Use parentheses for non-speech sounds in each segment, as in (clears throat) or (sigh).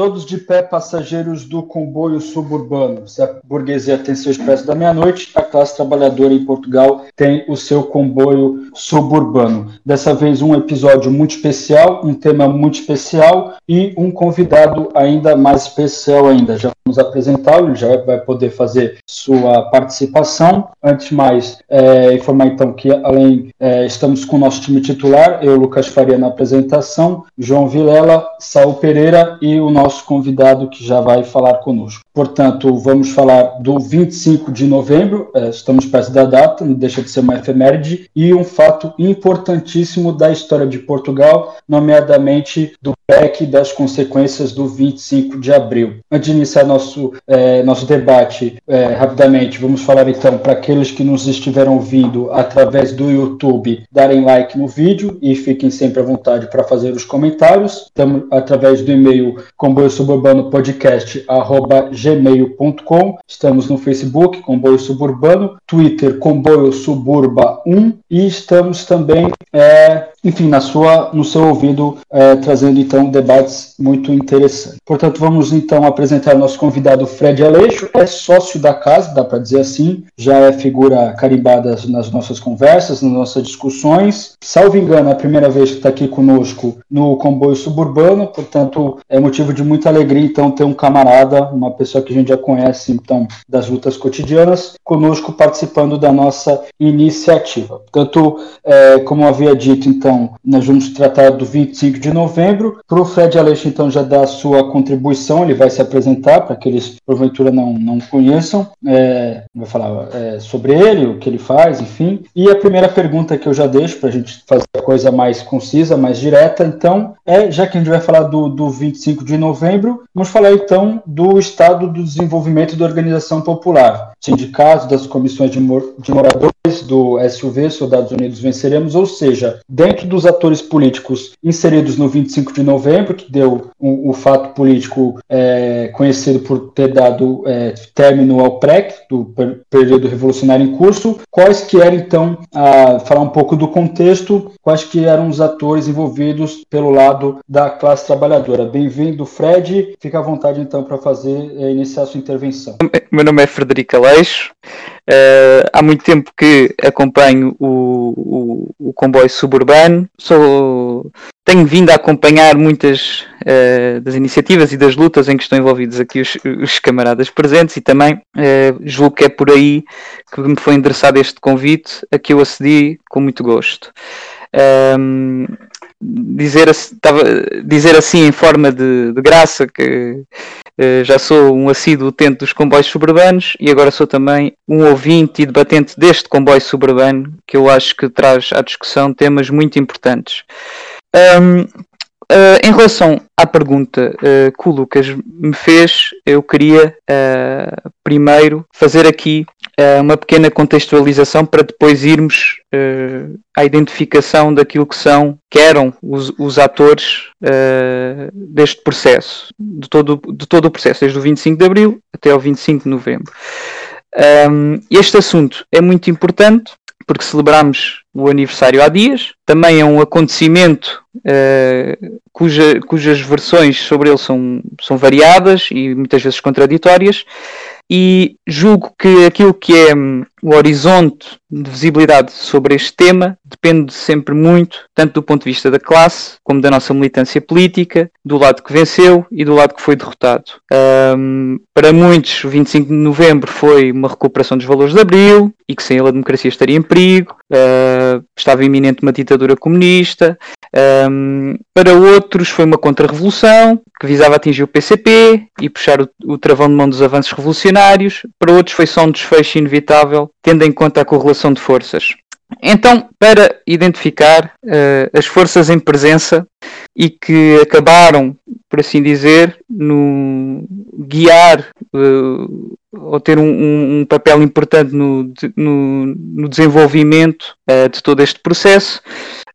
Todos de pé, passageiros do comboio suburbano. Se a burguesia tem seu expresso da meia-noite, a classe trabalhadora em Portugal tem o seu comboio suburbano. Dessa vez, um episódio muito especial, um tema muito especial e um convidado ainda mais especial ainda. Já vamos apresentá-lo, já vai poder fazer sua participação. Antes mais, é, informar então que, além, é, estamos com o nosso time titular, eu, Lucas Faria, na apresentação, João Vilela, Saul Pereira e o nosso nosso convidado que já vai falar conosco. Portanto, vamos falar do 25 de novembro, é, estamos perto da data, não deixa de ser uma efeméride, e um fato importantíssimo da história de Portugal, nomeadamente do PEC das consequências do 25 de abril. Antes de iniciar nosso, é, nosso debate, é, rapidamente, vamos falar então para aqueles que nos estiveram ouvindo através do YouTube, darem like no vídeo e fiquem sempre à vontade para fazer os comentários. Estamos através do e-mail comboio suburbano podcast gmail.com. Estamos no Facebook, Comboio Suburbano, Twitter, Comboio Suburba 1 e estamos também é, enfim, na sua, no seu ouvido, é, trazendo então debates muito interessantes. Portanto, vamos então apresentar nosso convidado Fred Aleixo, é sócio da casa, dá para dizer assim, já é figura carimbada nas nossas conversas, nas nossas discussões. Salvo engano, é a primeira vez que está aqui conosco no comboio suburbano, portanto, é motivo de muita alegria então ter um camarada, uma pessoa que a gente já conhece então das lutas cotidianas, conosco participando da nossa iniciativa. Portanto, é, como havia dito, então então, nós vamos tratar do 25 de novembro. Para o Fred Aleixo, então, já dá a sua contribuição, ele vai se apresentar para aqueles que porventura não, não conheçam, é, vai falar é, sobre ele, o que ele faz, enfim. E a primeira pergunta que eu já deixo para a gente fazer a coisa mais concisa, mais direta, então, é, já que a gente vai falar do, do 25 de novembro, vamos falar então do estado do desenvolvimento da organização popular, sindicatos, das comissões de, de moradores, do SUV, Soldados Unidos Venceremos, ou seja, dentro dos atores políticos inseridos no 25 de novembro, que deu o, o fato político é, conhecido por ter dado é, término ao PREC, do período revolucionário em curso, quais que eram, então, a, falar um pouco do contexto, quais que eram os atores envolvidos pelo lado da classe trabalhadora. Bem-vindo, Fred. Fica à vontade, então, para fazer, é, iniciar a sua intervenção. Meu nome é Frederico Aleixo, Uh, há muito tempo que acompanho o, o, o, comboio suburbano, sou, tenho vindo a acompanhar muitas uh, das iniciativas e das lutas em que estão envolvidos aqui os, os camaradas presentes e também uh, julgo que é por aí que me foi endereçado este convite a que eu acedi com muito gosto. Um, dizer, tava, dizer assim em forma de, de graça que já sou um assíduo utente dos comboios suburbanos e agora sou também um ouvinte e debatente deste comboio suburbano que eu acho que traz à discussão temas muito importantes. Um, Uh, em relação à pergunta uh, que o Lucas me fez, eu queria uh, primeiro fazer aqui uma pequena contextualização para depois irmos à identificação daquilo que são, que eram os, os atores deste processo, de todo, de todo o processo, desde o 25 de Abril até ao 25 de Novembro. Um, este assunto é muito importante porque celebramos o aniversário há dias. Também é um acontecimento uh, cuja, cujas versões sobre ele são, são variadas e muitas vezes contraditórias e julgo que aquilo que é hum, o horizonte de visibilidade sobre este tema depende sempre muito, tanto do ponto de vista da classe, como da nossa militância política, do lado que venceu e do lado que foi derrotado. Um, para muitos, o 25 de novembro foi uma recuperação dos valores de abril e que sem ele a democracia estaria em perigo, uh, estava iminente uma ditadura comunista. Um, para outros, foi uma contra-revolução que visava atingir o PCP e puxar o, o travão de mão dos avanços revolucionários. Para outros, foi só um desfecho inevitável, tendo em conta a correlação de forças. Então, para identificar uh, as forças em presença e que acabaram, por assim dizer, no guiar uh, ou ter um, um papel importante no, no, no desenvolvimento uh, de todo este processo,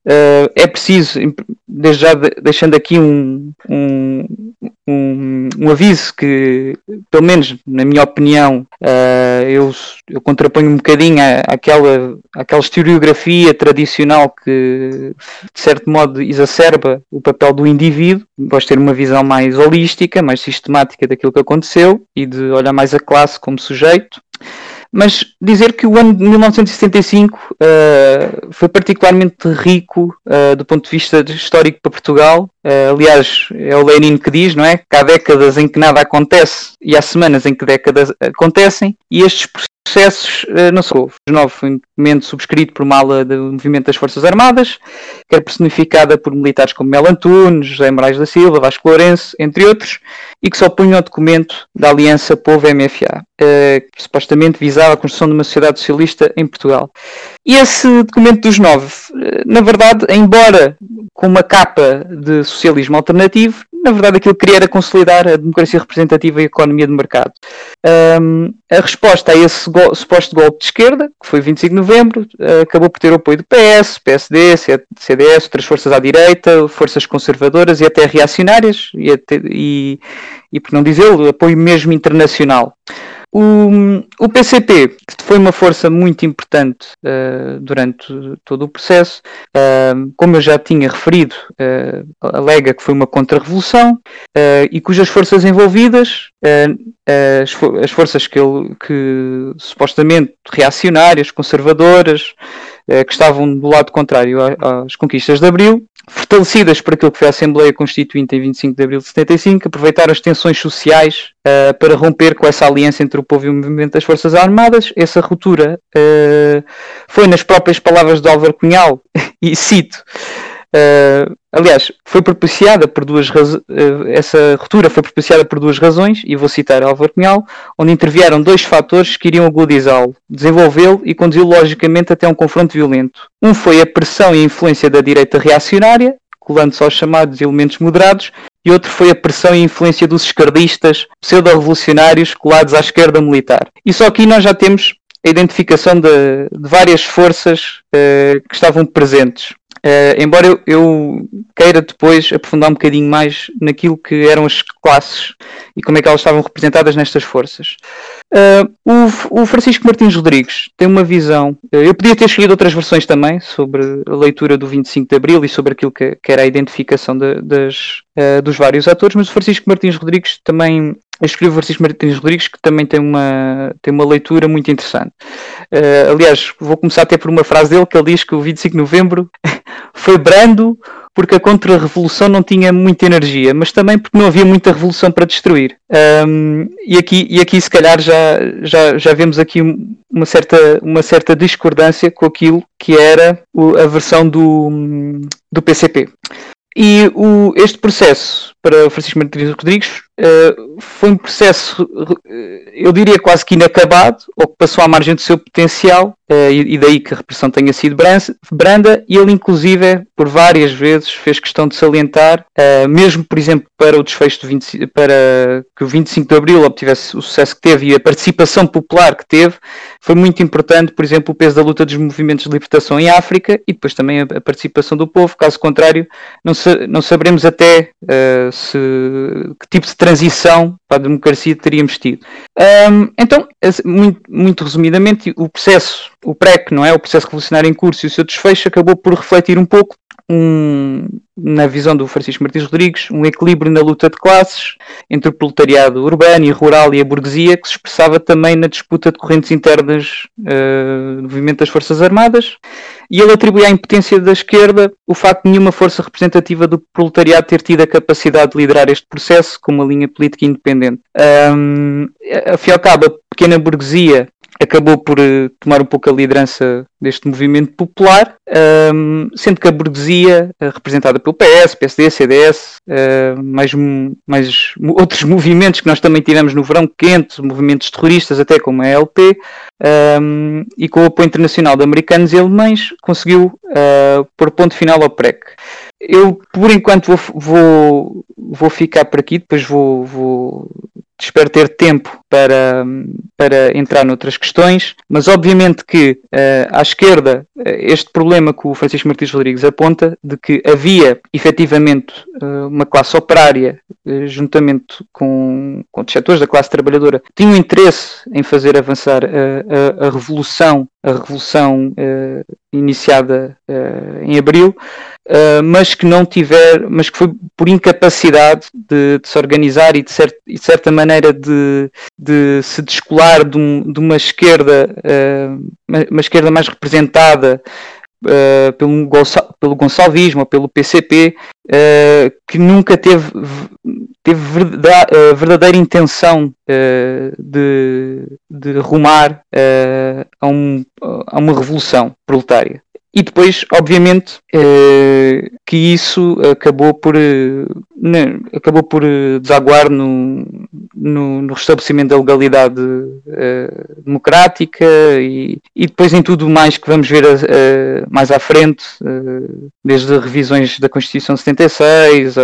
Uh, é preciso, desde já deixando aqui um, um, um, um, aviso que, pelo menos na minha opinião, uh, eu, eu contraponho um bocadinho àquela, àquela historiografia tradicional que, de certo modo, exacerba o papel do indivíduo. De ter uma visão mais holística, mais sistemática daquilo que aconteceu e de olhar mais a classe como sujeito. Mas dizer que o ano de 1975 uh, eh, foi particularmente rico uh, do ponto de vista histórico para Portugal. Uh, aliás, é o Lenin que diz, não é? Que há décadas em que nada acontece e há semanas em que décadas acontecem, e estes processos não são. O novo foi um documento subscrito por uma ala do movimento das Forças Armadas, que é personificada por militares como Mel Antunes, José Moraes da Silva, Vasco Lourenço, entre outros, e que só punha o documento da Aliança Povo-MFA, que supostamente visava a construção de uma sociedade socialista em Portugal. E esse documento dos nove, na verdade, embora com uma capa de socialismo alternativo, na verdade aquilo que queria era consolidar a democracia representativa e a economia de mercado. Um, a resposta a esse go suposto golpe de esquerda, que foi 25 de novembro, uh, acabou por ter o apoio do PS, PSD, CDS, outras forças à direita, forças conservadoras e até reacionárias, e, até, e, e por não dizer, o apoio mesmo internacional. O, o PCP foi uma força muito importante uh, durante todo o processo. Uh, como eu já tinha referido, uh, alega que foi uma contra-revolução e cujas forças envolvidas, as, as, forças que, ele, que supostamente reacionárias, conservadoras, que estavam do lado contrário às conquistas de Abril, fortalecidas por aquilo que foi a Assembleia Constituinte em 25 de abril de 75, aproveitaram as tensões sociais uh, para romper com essa aliança entre o povo e o movimento das Forças Armadas. Essa ruptura uh, foi, nas próprias palavras de Álvaro Cunhal, (laughs) e cito. Uh, aliás, foi propiciada por duas. Uh, essa ruptura foi propiciada por duas razões, e vou citar Álvaro Cunhal, onde intervieram dois fatores que iriam agudizá-lo, desenvolvê-lo e conduzi-lo logicamente até um confronto violento. Um foi a pressão e influência da direita reacionária, colando-se aos chamados elementos moderados, e outro foi a pressão e influência dos esquerdistas, pseudo-revolucionários colados à esquerda militar. E só aqui nós já temos a identificação de, de várias forças uh, que estavam presentes. Uh, embora eu, eu, queira depois aprofundar um bocadinho mais naquilo que eram as classes e como é que elas estavam representadas nestas forças. Uh, o, o, Francisco Martins Rodrigues tem uma visão. Uh, eu podia ter escolhido outras versões também sobre a leitura do 25 de Abril e sobre aquilo que, que era a identificação de, das, dos vários atores, mas o Francisco Martins Rodrigues também eu escolhi o Francisco Martins Rodrigues, que também tem uma, tem uma leitura muito interessante. Uh, aliás, vou começar até por uma frase dele que ele diz que o 25 de novembro (laughs) foi brando porque a contra-revolução não tinha muita energia, mas também porque não havia muita revolução para destruir. Um, e, aqui, e aqui, se calhar, já, já, já vemos aqui uma certa, uma certa discordância com aquilo que era a versão do, do PCP. E o, este processo para Francisco Martins Rodrigues. Uh, foi um processo, uh, eu diria quase que inacabado, ou que passou à margem do seu potencial, uh, e, e, daí que a repressão tenha sido branda, e ele inclusive por várias vezes fez questão de salientar, mesmo por exemplo para o desfecho do 20, para que o 25 de Abril obtivesse o sucesso que teve e a participação popular que teve, foi muito importante, por exemplo, o peso da luta dos movimentos de libertação em África e depois também a, a participação do povo, caso contrário, não, sa não saberemos até se, que tipo de transição para a democracia teríamos tido. Um, então, muito, muito, resumidamente, o processo, o PREC, não é? O processo revolucionário em curso e o seu desfecho acabou por refletir um pouco um, na visão do Francisco Martins Rodrigues, um equilíbrio na luta de classes entre o proletariado urbano e rural e a burguesia, que se expressava também na disputa de correntes internas uh, do movimento das Forças Armadas, e ele atribui à impotência da esquerda o facto de nenhuma força representativa do proletariado ter tido a capacidade de liderar este processo com uma linha política independente. Um, afinal, cabo, a pequena burguesia acabou por uh, tomar um pouco a liderança deste movimento popular, um, sendo que a burguesia, uh, representada pelo PS, PSD, CDS, uh, mais, mais outros movimentos que nós também tivemos no verão quente, movimentos terroristas, até como a LP, um, e com o apoio internacional de americanos e alemães, conseguiu uh, pôr ponto final ao PREC. Eu, por enquanto, vou, vou, vou ficar por aqui, depois vou, vou espero ter tempo para, para entrar noutras questões, mas obviamente que uh, à esquerda uh, este problema que o Francisco Martins Rodrigues aponta de que havia efetivamente uh, uma classe operária juntamente com, com os setores da classe trabalhadora tinham interesse em fazer avançar a, a, revolução a revolução iniciada em abril mas que não tiver, mas que foi por incapacidade de, de se organizar e de, cert, de certa maneira de, de se descolar de, um, de uma esquerda, uh, uma, esquerda mais representada Uh, pelo, pelo Gonçalvismo ou pelo PCP, uh, que nunca teve, teve verdadeira intenção de, de rumar a, um, a uma revolução proletária. E depois, obviamente, eh, que isso acabou por, eh, né, acabou por eh, desaguar no, no, no, restabelecimento da legalidade democrática e, e, depois em tudo mais que vamos ver mais à frente, desde revisões da Constituição de 76,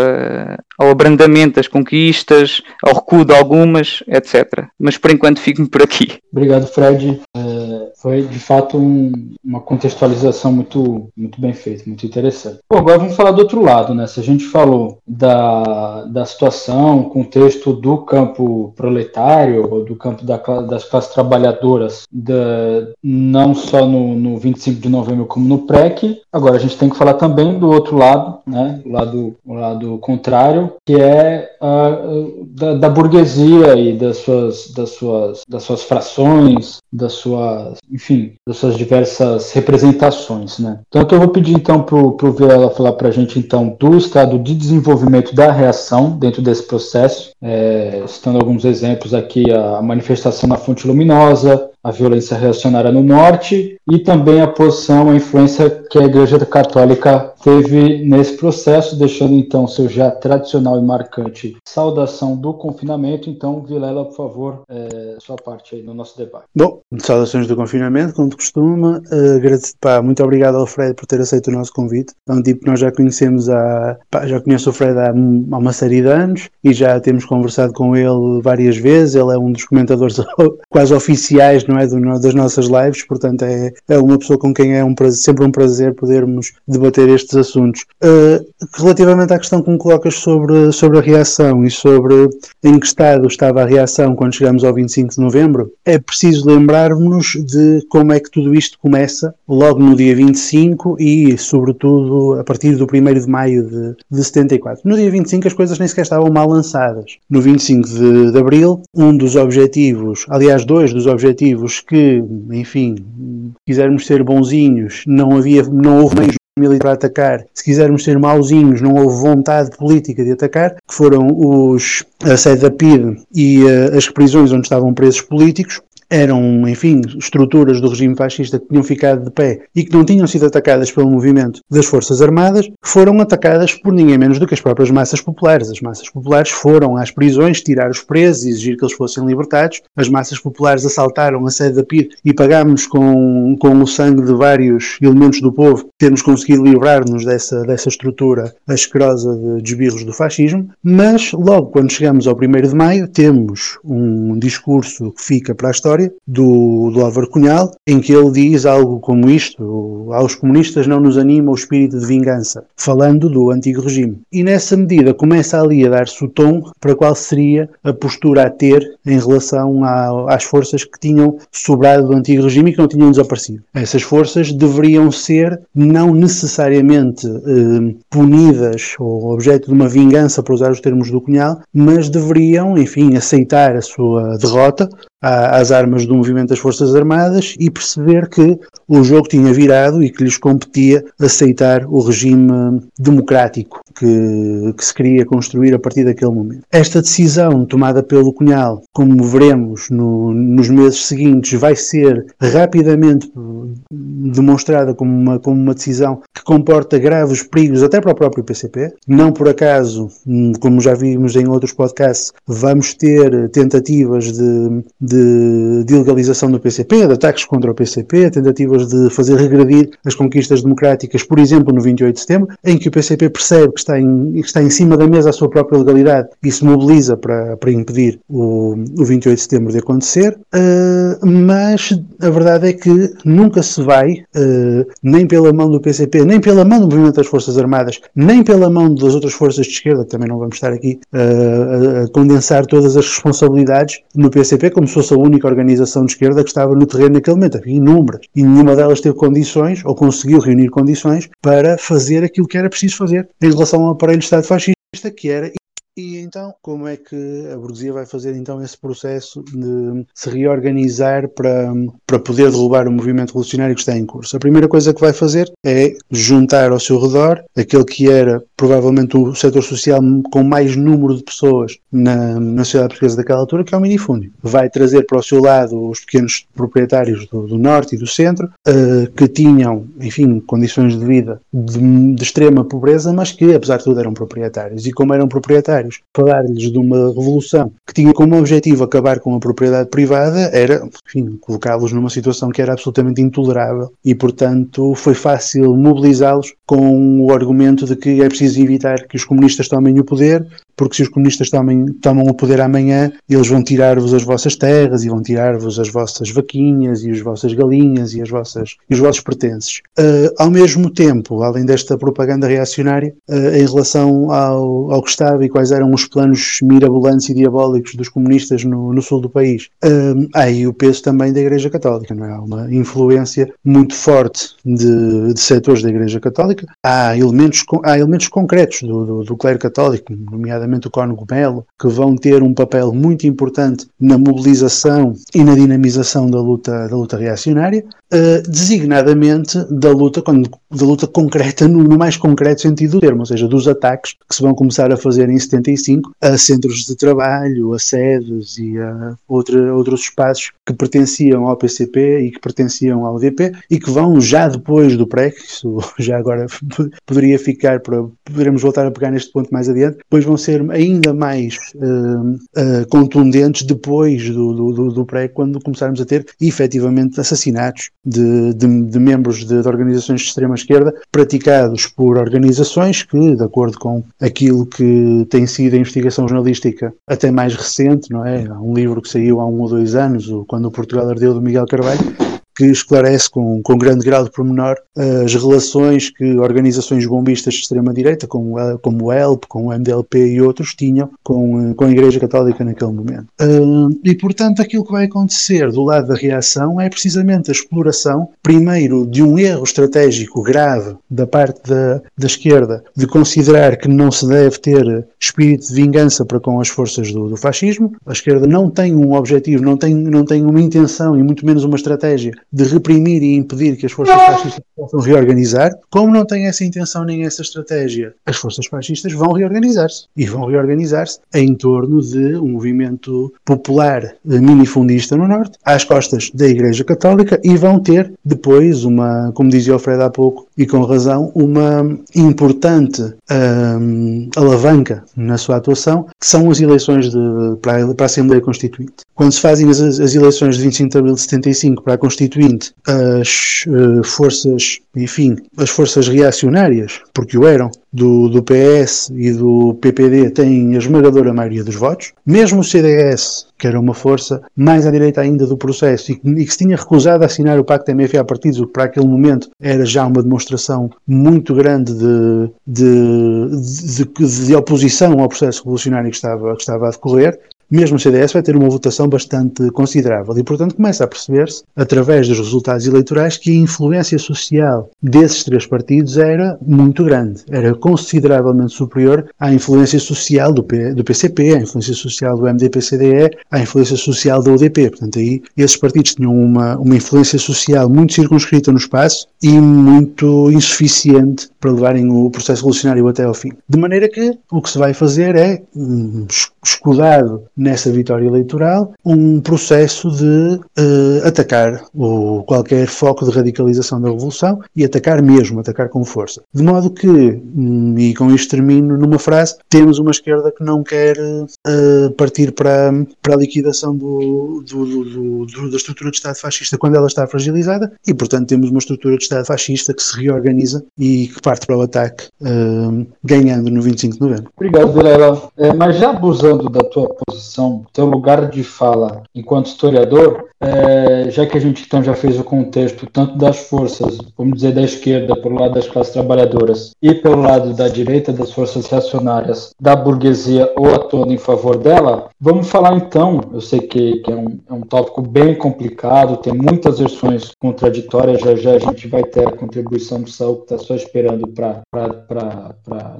ao abrandamento das conquistas, ao recuo de algumas, etc. Mas por enquanto fico-me por aqui. Obrigado, Fred. Foi de fato um, uma contextualização muito, muito bem feita, muito interessante. Bom, agora vamos falar do outro lado, né? Se a gente falou da, da situação, contexto do campo proletário, ou do campo da, das classes trabalhadoras, da, não só no, no 25 de novembro como no PREC, agora a gente tem que falar também do outro lado, né? O lado, o lado contrário, que é a, da, da burguesia e das suas, das, suas, das suas frações, das suas, enfim, das suas diversas representações, né? Então, eu vou pedir então para o Vilela falar para a gente então do estado de desenvolvimento da reação dentro desse processo, é, citando alguns exemplos aqui a manifestação na fonte luminosa, a violência reacionária no norte e também a posição, a influência que a Igreja Católica teve nesse processo, deixando então seu já tradicional e marcante saudação do confinamento. Então, Vilela, por favor, é, sua parte aí no nosso debate. Bom, saudações do confinamento, como de costume. Uh, pá, muito obrigado ao Fred por ter aceito o nosso convite. É um tipo que nós já conhecemos há. Pá, já conheço o Fred há, há uma série de anos e já temos conversado com ele várias vezes. Ele é um dos comentadores (laughs) quase oficiais não é, das nossas lives, portanto é, é uma pessoa com quem é um prazer, sempre um prazer podermos debater estes assuntos. Uh, relativamente à questão que me colocas sobre, sobre a reação e sobre em que estado estava a reação quando chegamos ao 25 de novembro, é preciso lembrar-nos de como é que tudo isto começa logo no dia 25 e, sobretudo, a partir do 1 de maio de, de 74. No dia 25 as coisas nem sequer estavam mal lançadas. No 25 de, de abril, um dos objetivos, aliás, dois dos objetivos que, enfim, quisermos ser bonzinhos, não havia, não houve meios militar para atacar, se quisermos ser mauzinhos, não houve vontade política de atacar, que foram os, a sede da PIDE e uh, as prisões onde estavam presos políticos, eram, enfim, estruturas do regime fascista que tinham ficado de pé e que não tinham sido atacadas pelo movimento das Forças Armadas, foram atacadas por ninguém menos do que as próprias massas populares. As massas populares foram às prisões tirar os presos e exigir que eles fossem libertados. As massas populares assaltaram a sede da PID e pagámos com, com o sangue de vários elementos do povo termos conseguido livrar-nos dessa, dessa estrutura asquerosa de desbirros do fascismo. Mas logo quando chegamos ao 1 de maio, temos um discurso que fica para a história do, do Álvaro Cunhal, em que ele diz algo como isto: aos comunistas não nos anima o espírito de vingança, falando do antigo regime. E nessa medida começa ali a dar-se o tom para qual seria a postura a ter em relação a, às forças que tinham sobrado do antigo regime e que não tinham desaparecido. Essas forças deveriam ser não necessariamente eh, punidas ou objeto de uma vingança, para usar os termos do Cunhal, mas deveriam, enfim, aceitar a sua derrota, às armas do movimento das Forças Armadas e perceber que o jogo tinha virado e que lhes competia aceitar o regime democrático que, que se queria construir a partir daquele momento. Esta decisão tomada pelo Cunhal, como veremos no, nos meses seguintes, vai ser rapidamente demonstrada como uma, como uma decisão que comporta graves perigos até para o próprio PCP. Não por acaso, como já vimos em outros podcasts, vamos ter tentativas de de, de ilegalização do PCP, de ataques contra o PCP, tentativas de fazer regredir as conquistas democráticas, por exemplo, no 28 de setembro, em que o PCP percebe que está em, que está em cima da mesa a sua própria legalidade e se mobiliza para, para impedir o, o 28 de setembro de acontecer, uh, mas a verdade é que nunca se vai, uh, nem pela mão do PCP, nem pela mão do movimento das Forças Armadas, nem pela mão das outras forças de esquerda, também não vamos estar aqui uh, a condensar todas as responsabilidades no PCP, como se fosse a única organização de esquerda que estava no terreno naquele momento. Havia inúmeras. E nenhuma delas teve condições, ou conseguiu reunir condições, para fazer aquilo que era preciso fazer em relação ao aparelho de Estado fascista, que era e então, como é que a burguesia vai fazer então esse processo de se reorganizar para, para poder derrubar o movimento revolucionário que está em curso? A primeira coisa que vai fazer é juntar ao seu redor aquele que era provavelmente o setor social com mais número de pessoas na, na sociedade portuguesa daquela altura, que é o minifúndio. Vai trazer para o seu lado os pequenos proprietários do, do norte e do centro, uh, que tinham, enfim, condições de vida de, de extrema pobreza, mas que, apesar de tudo, eram proprietários. E como eram proprietários, falar-lhes de uma revolução que tinha como objetivo acabar com a propriedade privada, era, enfim, colocá-los numa situação que era absolutamente intolerável e, portanto, foi fácil mobilizá-los com o argumento de que é preciso evitar que os comunistas tomem o poder, porque se os comunistas tomem, tomam o poder amanhã, eles vão tirar-vos as vossas terras e vão tirar-vos as vossas vaquinhas e as vossas galinhas e, as vossas, e os vossos pertences. Uh, ao mesmo tempo, além desta propaganda reacionária, uh, em relação ao, ao que estava e quais eram os planos mirabolantes e diabólicos dos comunistas no, no sul do país, uh, há aí o peso também da Igreja Católica, não é? Há uma influência muito forte de, de setores da Igreja Católica, há elementos, há elementos concretos do, do, do clero católico, nomeadamente nomeadamente o Cónigo Melo, que vão ter um papel muito importante na mobilização e na dinamização da luta, da luta reacionária, uh, designadamente da luta, quando, da luta concreta, no, no, mais concreto sentido do termo, ou seja, dos ataques que se vão começar a fazer em 75 a centros de trabalho, a sedes e a outra, outros espaços que pertenciam ao PCP e que pertenciam ao UDP e que vão já depois do PREC, isso (laughs) já agora (laughs) poderia ficar para poderemos voltar a pegar neste ponto mais adiante, depois vão ser ainda mais uh, uh, contundentes depois do, do, do PREC, quando começarmos a ter efetivamente assassinatos de, de, de membros de, de, organizações de extrema-esquerda praticados por organizações que, de acordo com aquilo que tem sido a investigação jornalística até mais recente, não é? Há um livro que saiu há um ou dois anos, Quando o Portugal Ardeu, do Miguel Carvalho, que esclarece com, com grande grau de pormenor as relações que organizações bombistas de extrema-direita, como, como o ELP, com o MDLP e outros, tinham com, com a Igreja Católica naquele momento. E, portanto, aquilo que vai acontecer do lado da reação é precisamente a exploração, primeiro, de um erro estratégico grave da parte da, da esquerda, de considerar que não se deve ter espírito de vingança para com as forças do, do fascismo. A esquerda não tem um objetivo, não tem, não tem uma intenção e muito menos uma estratégia de reprimir e impedir que as forças fascistas possam reorganizar, como não tem essa intenção nem essa estratégia, as forças fascistas vão reorganizar-se. E vão reorganizar-se em torno de um movimento popular minifundista no Norte, às costas da Igreja Católica, e vão ter depois uma, como dizia o Fred há pouco, e com razão, uma importante um, alavanca na sua atuação, que são as eleições de, para, para a Assembleia Constituinte. Quando se fazem as, as eleições de 25 de abril de 75 para a Constituinte, as uh, forças, enfim, as forças reacionárias, porque o eram, do, do PS e do PPD têm a esmagadora maioria dos votos, mesmo o CDS, que era uma força mais à direita ainda do processo e que, e que se tinha recusado a assinar o Pacto MFA partidos, o que para aquele momento era já uma demonstração muito grande de, de, de, de oposição ao processo revolucionário que estava, que estava a decorrer, mesmo o CDS vai ter uma votação bastante considerável e, portanto, começa a perceber-se, através dos resultados eleitorais, que a influência social desses três partidos era muito grande, era consideravelmente superior à influência social do, P, do PCP, à influência social do MDP-CDE, à influência social da UDP. Portanto, aí esses partidos tinham uma, uma influência social muito circunscrita no espaço e muito insuficiente para levarem o processo revolucionário até ao fim. De maneira que o que se vai fazer é, hum, escudado nessa vitória eleitoral um processo de uh, atacar o, qualquer foco de radicalização da revolução e atacar mesmo, atacar com força. De modo que, hum, e com isto termino numa frase, temos uma esquerda que não quer uh, partir para, para a liquidação do, do, do, do, da estrutura de Estado fascista quando ela está fragilizada e, portanto, temos uma estrutura de Estado fascista que se reorganiza e que parte para o ataque, uh, ganhando no 25 de novembro. Obrigado, Vilela. É, mas já abusando da tua posição, teu lugar de fala enquanto historiador, é, já que a gente então já fez o contexto tanto das forças, vamos dizer, da esquerda, pelo lado das classes trabalhadoras, e pelo lado da direita, das forças reacionárias, da burguesia ou atuando em favor dela, vamos falar então, eu sei que, que é, um, é um tópico bem complicado, tem muitas versões contraditórias, já já a gente vai ter a contribuição do Saul que está só esperando para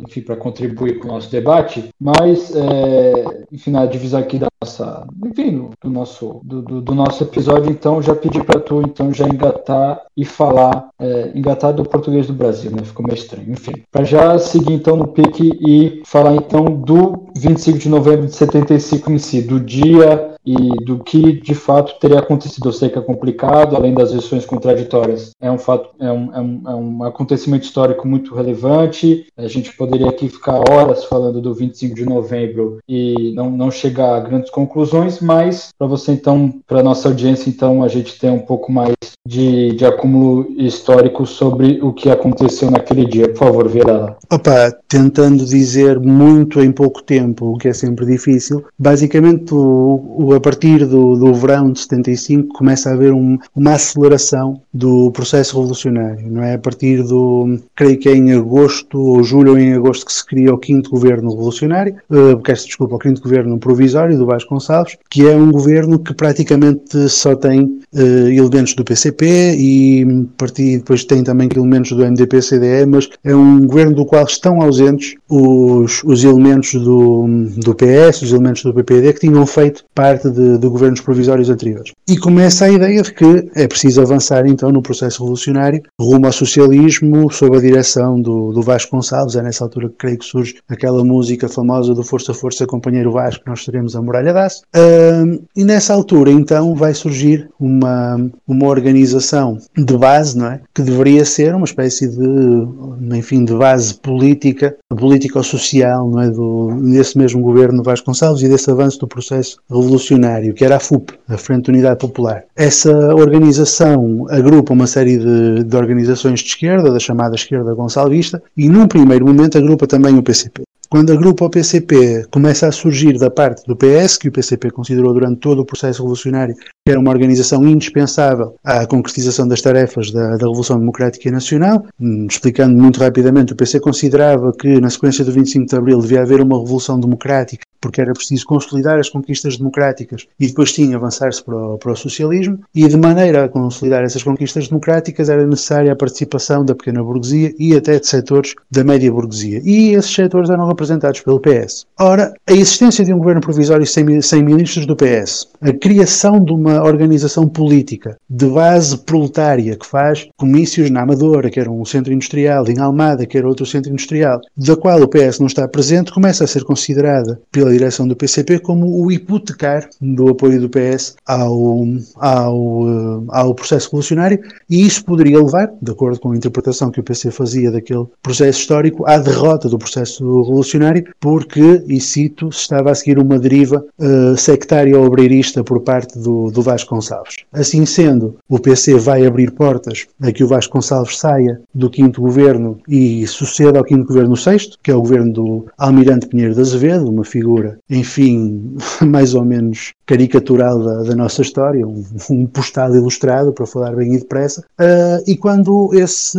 enfim, para contribuir com o nosso debate, mas, é, enfim, na divisão aqui da nossa, enfim, do nosso, do, do, do nosso episódio, então, já pedi para tu, então, já engatar e falar, é, engatar do português do Brasil, né? Ficou meio estranho, enfim. Para já seguir, então, no pique e falar, então, do 25 de novembro de 75 em si, do dia e do que de fato teria acontecido. Eu sei que é complicado, além das versões contraditórias. É um fato, é um, é um, é um acontecimento histórico muito relevante. A gente poderia aqui ficar horas falando do 25 de novembro e não, não chegar a grandes conclusões, mas para você então, para nossa audiência, então, a gente tem um pouco mais de, de acúmulo histórico sobre o que aconteceu naquele dia. Por favor, Vera. Opa, tentando dizer muito em pouco tempo, o que é sempre difícil, basicamente o, o a partir do, do verão de 75 começa a haver um, uma aceleração do processo revolucionário, não é? A partir do, creio que é em agosto ou julho ou em agosto que se cria o quinto governo revolucionário, uh, peço desculpa, o quinto governo provisório do Vasconcelos, que é um governo que praticamente só tem uh, elementos do PCP e partir, depois tem também elementos do MDP-CDE, mas é um governo do qual estão ausentes os, os elementos do, do PS, os elementos do PPD que tinham feito parte de, de governos provisórios anteriores. E começa a ideia de que é preciso avançar então no processo revolucionário rumo ao socialismo sob a direção do, do Vasco Gonçalves. É nessa altura que creio que surge aquela música famosa do Força Força Companheiro Vasco, nós teremos a Muralha d'Aço. Uh, e nessa altura então vai surgir uma, uma organização de base, não é? Que deveria ser uma espécie de, enfim, de base política, político-social, não é? Do, desse mesmo governo Vasconcelos e desse avanço do processo revolucionário, que era a FUP, a Frente de Unidade Popular. Essa organização agrupa uma série de, de organizações de esquerda, da chamada esquerda gonçalvista, e num primeiro momento agrupa também o PCP. Quando agrupa o PCP começa a surgir da parte do PS, que o PCP considerou durante todo o processo revolucionário que era uma organização indispensável à concretização das tarefas da, da Revolução Democrática Nacional. Hum, explicando muito rapidamente, o PC considerava que na sequência do 25 de Abril devia haver uma revolução democrática porque era preciso consolidar as conquistas democráticas e depois sim avançar-se para, o, para o socialismo, e de maneira a consolidar essas conquistas democráticas era necessária a participação da pequena burguesia e até de setores da média burguesia, e esses setores eram representados pelo PS. Ora, a existência de um governo provisório sem, sem ministros do PS, a criação de uma organização política de base proletária que faz comícios na Amadora, que era um centro industrial, em Almada, que era outro centro industrial, da qual o PS não está presente, começa a ser considerada pela direção do PCP como o hipotecar do apoio do PS ao, ao, eh, ao processo revolucionário e isso poderia levar, de acordo com a interpretação que o PC fazia daquele processo histórico, à derrota do processo revolucionário, porque, e cito, estava a seguir uma deriva uh, sectária ou obreirista por parte do, do Vasconcelos. Assim sendo, o PC vai abrir portas a que o Vasconcelos saia do quinto governo e suceda ao quinto governo sexto, que é o governo do Almirante Pinheiro de Azevedo, uma figura figura, enfim, (laughs) mais ou menos caricatural da, nossa história, um, um, postal ilustrado, para falar bem e depressa, uh, e quando esse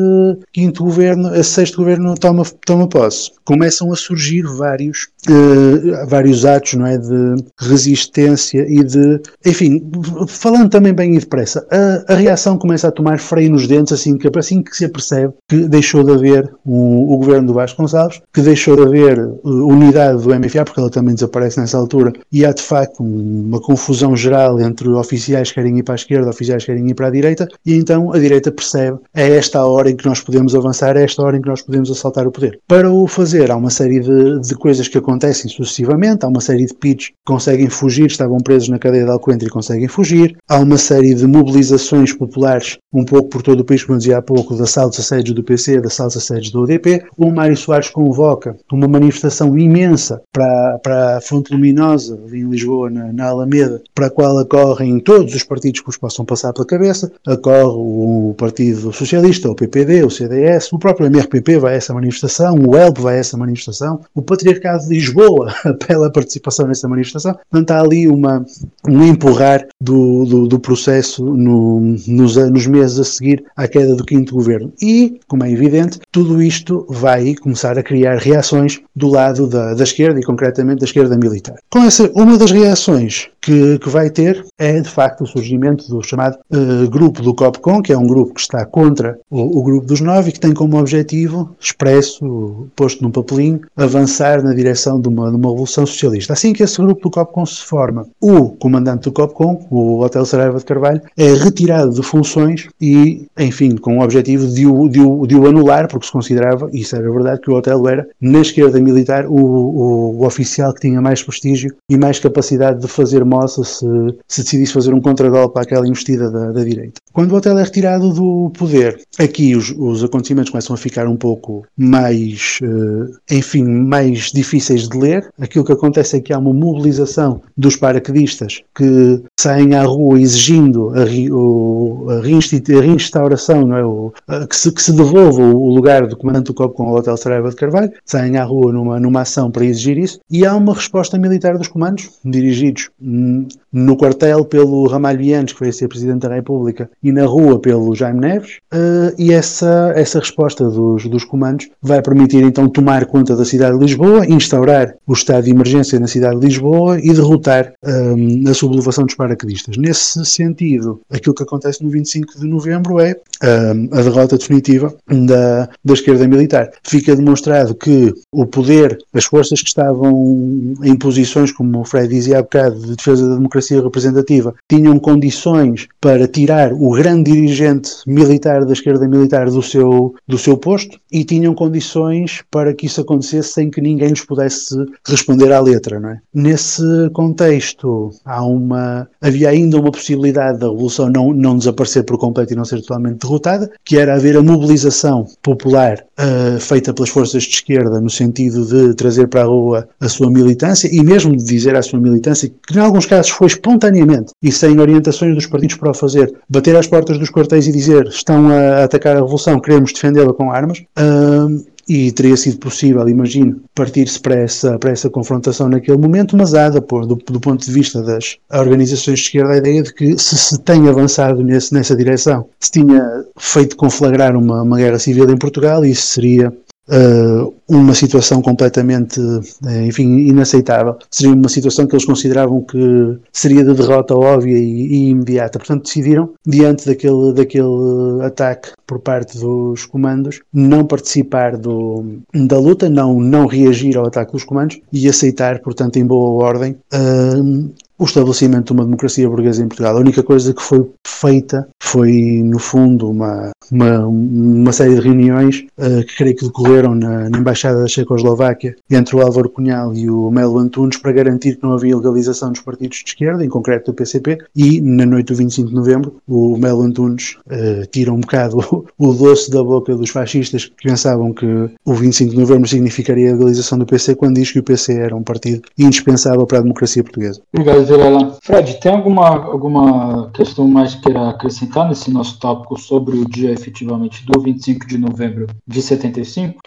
quinto governo, esse sexto governo toma, toma posse, começam a surgir vários, uh, vários atos não é, de resistência e de, enfim, falando também bem e depressa, a, a reação começa a tomar freio nos dentes assim que, assim que se apercebe que deixou de haver o, governo do Vasconcelos, que deixou de haver uh, unidade do MFA, porque ela também desaparece nessa altura, e há de facto uma confusão geral entre oficiais que querem ir para a esquerda, oficiais que querem ir para a direita, e então a direita percebe é esta a hora em que nós podemos avançar, é esta a hora em que nós podemos assaltar o poder. Para o fazer, há uma série de, de coisas que acontecem acontecem sucessivamente. Há uma série de PIDs que conseguem fugir, estavam presos na cadeia de Alcoentre e conseguem fugir. Há uma série de mobilizações populares, um pouco por todo o país, como eu dizia há pouco, de assaltos a sedes do PC, de assaltos a sedes do UDP. O Mário Soares convoca uma manifestação imensa para, para a Fonte Luminosa, em Lisboa, na, na Alameda, para a qual acorrem todos os partidos que os possam passar pela cabeça. Acorre o Partido Socialista, o PPD, o CDS, o próprio MRPP vai a essa manifestação, o ELP vai a essa manifestação, o Patriarcado de Lisboa (laughs) apela à participação nessa manifestação. Portanto, há ali uma, um empurrar do, do, do processo no, nos, nos meses a seguir à queda do quinto governo. E, como é evidente, tudo isto vai começar a criar reações do lado da, da esquerda e concretamente da esquerda militar. Com essa, uma das reações que, que vai ter é de facto o surgimento do chamado uh, grupo do COPCON, que é um grupo que está contra o, o, grupo dos nove e que tem como objetivo, expresso, posto num papelinho, avançar na direção de uma, de uma revolução socialista. Assim que esse grupo do COPCON se forma, o comandante do COPCON, o Hotel Saraiva de Carvalho, é retirado de funções e, enfim, com o objetivo de o, de o, de o anular, porque se considerava, e isso era verdade, que o hotel era, na esquerda militar, o, o, o oficial que tinha mais prestígio e mais capacidade de fazer moça se, se decidisse fazer um contragolpe àquela investida da, da direita. Quando o hotel é retirado do poder, aqui os, os acontecimentos começam a ficar um pouco mais, uh, enfim, mais difíceis de ler. Aquilo que acontece é que há uma mobilização dos paraquedistas que saem à rua exigindo a, o, a, reinstauração, não é? O, a, que, se, que se devolva o lugar do comandante do COP com o Hotel Saraiva de Carvalho, saem à rua numa, numa ação para exigir isso, e há uma resposta militar dos comandos, dirigidos hum, no quartel pelo Ramalho Vianes, que foi ser Presidente da República, e na rua pelo Jaime Neves, uh, e essa, essa resposta dos, dos comandos vai permitir então tomar conta da cidade de Lisboa, instaurar o estado de emergência na cidade de Lisboa e derrotar um, a sublevação dos paraquedistas. Nesse sentido, aquilo que acontece no 25 de novembro é um, a derrota definitiva da, da esquerda militar. Fica demonstrado que o poder, as forças que estavam em posições, como o Fred dizia há bocado, de defesa da democracia representativa, tinham condições para tirar o grande dirigente militar da esquerda militar do seu, do seu posto e tinham condições para que isso acontecesse sem que ninguém lhes pudesse responder à letra. Não é? Nesse contexto, há uma, havia ainda uma possibilidade da revolução não, não desaparecer por completo e não ser totalmente derrotada, que era haver a mobilização popular uh, feita pelas forças de esquerda no sentido de trazer para a rua a sua militância e mesmo de dizer à sua militância que, em alguns casos, foi espontaneamente e sem orientações dos partidos para o fazer, bater às portas dos quartéis e dizer estão a atacar a revolução, queremos defendê-la com armas. Uh, e teria sido possível, imagino, partir-se para essa, para essa confrontação naquele momento, mas há do, do, ponto de vista das organizações de esquerda, a ideia de que se se tem avançado nesse, nessa direção, se tinha feito conflagrar uma, uma guerra civil em Portugal, isso seria uh, uma situação completamente, uh, enfim, inaceitável. Seria uma situação que eles consideravam que seria de derrota óbvia e, e, imediata. Portanto, decidiram, diante daquele, daquele ataque por parte dos comandos, não participar do, da luta, não, não reagir ao ataque dos comandos e aceitar, portanto, em boa ordem, uh, o estabelecimento de uma democracia burguesa em Portugal. A única coisa que foi feita foi, no fundo, uma, uma, uma série de reuniões uh, que creio que decorreram na, na, Embaixada da Checoslováquia entre o Álvaro Cunhal e o Melo Antunes para garantir que não havia legalização dos partidos de esquerda, em concreto do PCP, e na noite do 25 de novembro o Melo Antunes uh, tira um bocado (laughs) o, doce da boca dos fascistas que pensavam que o 25 de novembro significaria a legalização do PC quando diz que o PC era um partido indispensável para a democracia portuguesa. Obrigado, Vilela. Fred, tem alguma, alguma questão mais que queira acrescentar nesse nosso tópico sobre o dia efetivamente do 25 de novembro de 75?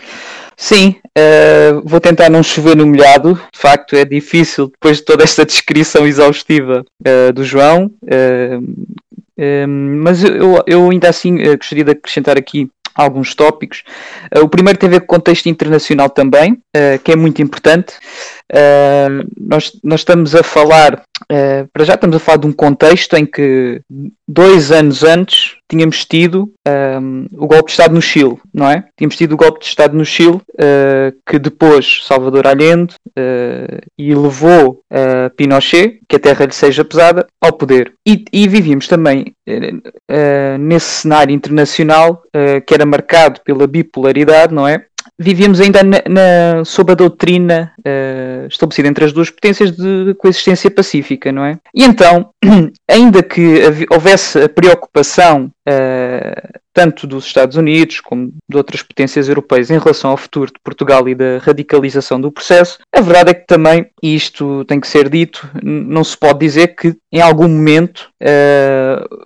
Sim, uh, vou tentar não chover no molhado. De facto, é difícil depois de toda esta descrição exaustiva uh, do João. Uh, mas eu, eu ainda assim gostaria de acrescentar aqui alguns tópicos. Uh, o primeiro tem a ver com o contexto internacional também, uh, que é muito importante. Uh, nós, nós estamos a falar, para já estamos a falar de um contexto em que dois anos antes tínhamos tido um, o golpe de Estado no Chile, não é? Tínhamos tido o golpe de Estado no Chile, que depois Salvador Allende e levou Pinochet, que a terra lhe seja pesada, ao poder. E, e vivíamos também nesse cenário internacional que era marcado pela bipolaridade, não é? Vivíamos ainda na, na, sob a doutrina uh, estabelecida entre as duas potências de coexistência pacífica, não é? E então, (clears throat) ainda que houvesse a preocupação uh, tanto dos Estados Unidos como de outras potências europeias em relação ao futuro de Portugal e da radicalização do processo, a verdade é que também, e isto tem que ser dito, não se pode dizer que em algum momento uh,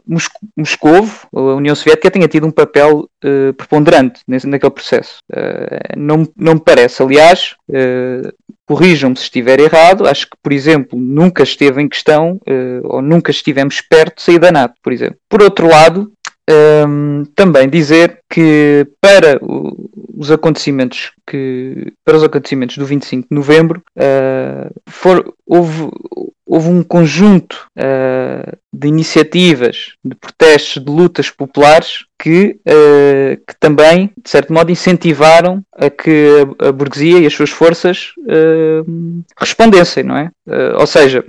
Moscovo, a União Soviética, tenha tido um papel uh, preponderante nesse, naquele processo. Uh, não, não me parece. Aliás, uh, corrijam-me se estiver errado, acho que, por exemplo, nunca esteve em questão, ou nunca estivemos perto de sair da NATO, por exemplo. Por outro lado, também dizer que para os acontecimentos que para os acontecimentos do 25 de novembro uh, for, houve, houve um conjunto uh, de iniciativas, de protestos, de lutas populares que, uh, que também, de certo modo, incentivaram a que a, burguesia e as suas forças uh, respondessem, não é? ou seja,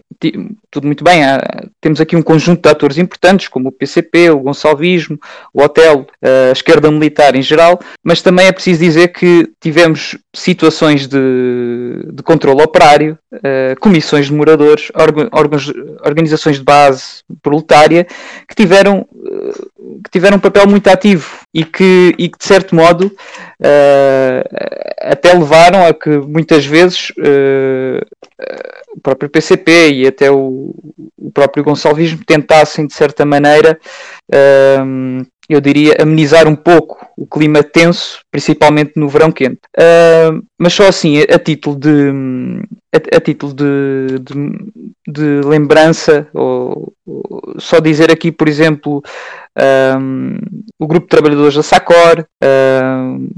tudo muito bem, há, temos aqui um conjunto de atores importantes, como o PCP, o Gonçalvismo, o Otelo, a esquerda militar em geral, mas também é preciso dizer que tivemos situações de, de controle operário, comissões de moradores, organizações de base proletária que tiveram, que tiveram um papel muito ativo e que, e que de certo modo uh, até levaram a que muitas vezes uh, o próprio PCP e até o, o próprio Gonçalvismo tentassem de certa maneira uh, eu diria, amenizar um pouco o clima tenso, principalmente no verão quente. Uh, mas só assim, a, título de a, a título de, de, de lembrança, ou, ou, só dizer aqui, por exemplo, um, o grupo de trabalhadores da SACOR, um,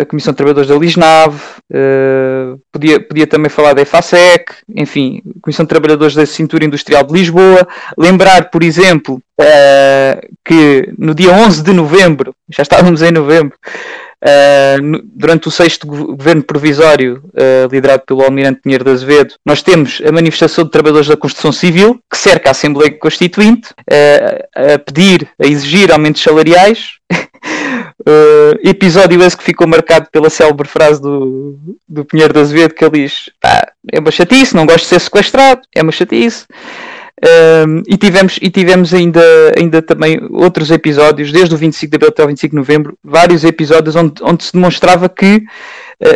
a Comissão de Trabalhadores da Lisnave, uh, podia, podia também falar da EFASEC, enfim, Comissão de Trabalhadores da Cintura Industrial de Lisboa, lembrar, por exemplo, uh, que no dia 11 de novembro, já estávamos em novembro, No, durante o sexto governo provisório, uh, liderado pelo Almirante Pinheiro de Azevedo, nós temos a manifestação de trabalhadores da construção civil, que cerca a Assembleia Constituinte, uh, a pedir, a exigir aumentos salariais. (laughs) episódio esse que ficou marcado pela célebre frase do, do Pinheiro de Azevedo, que ele diz: é uma chatice, não gosto de ser sequestrado, é uma chatice. Um, e tivemos, e tivemos ainda, ainda também outros episódios, desde o 25 de abril até o 25 de novembro, vários episódios onde, onde se demonstrava que uh,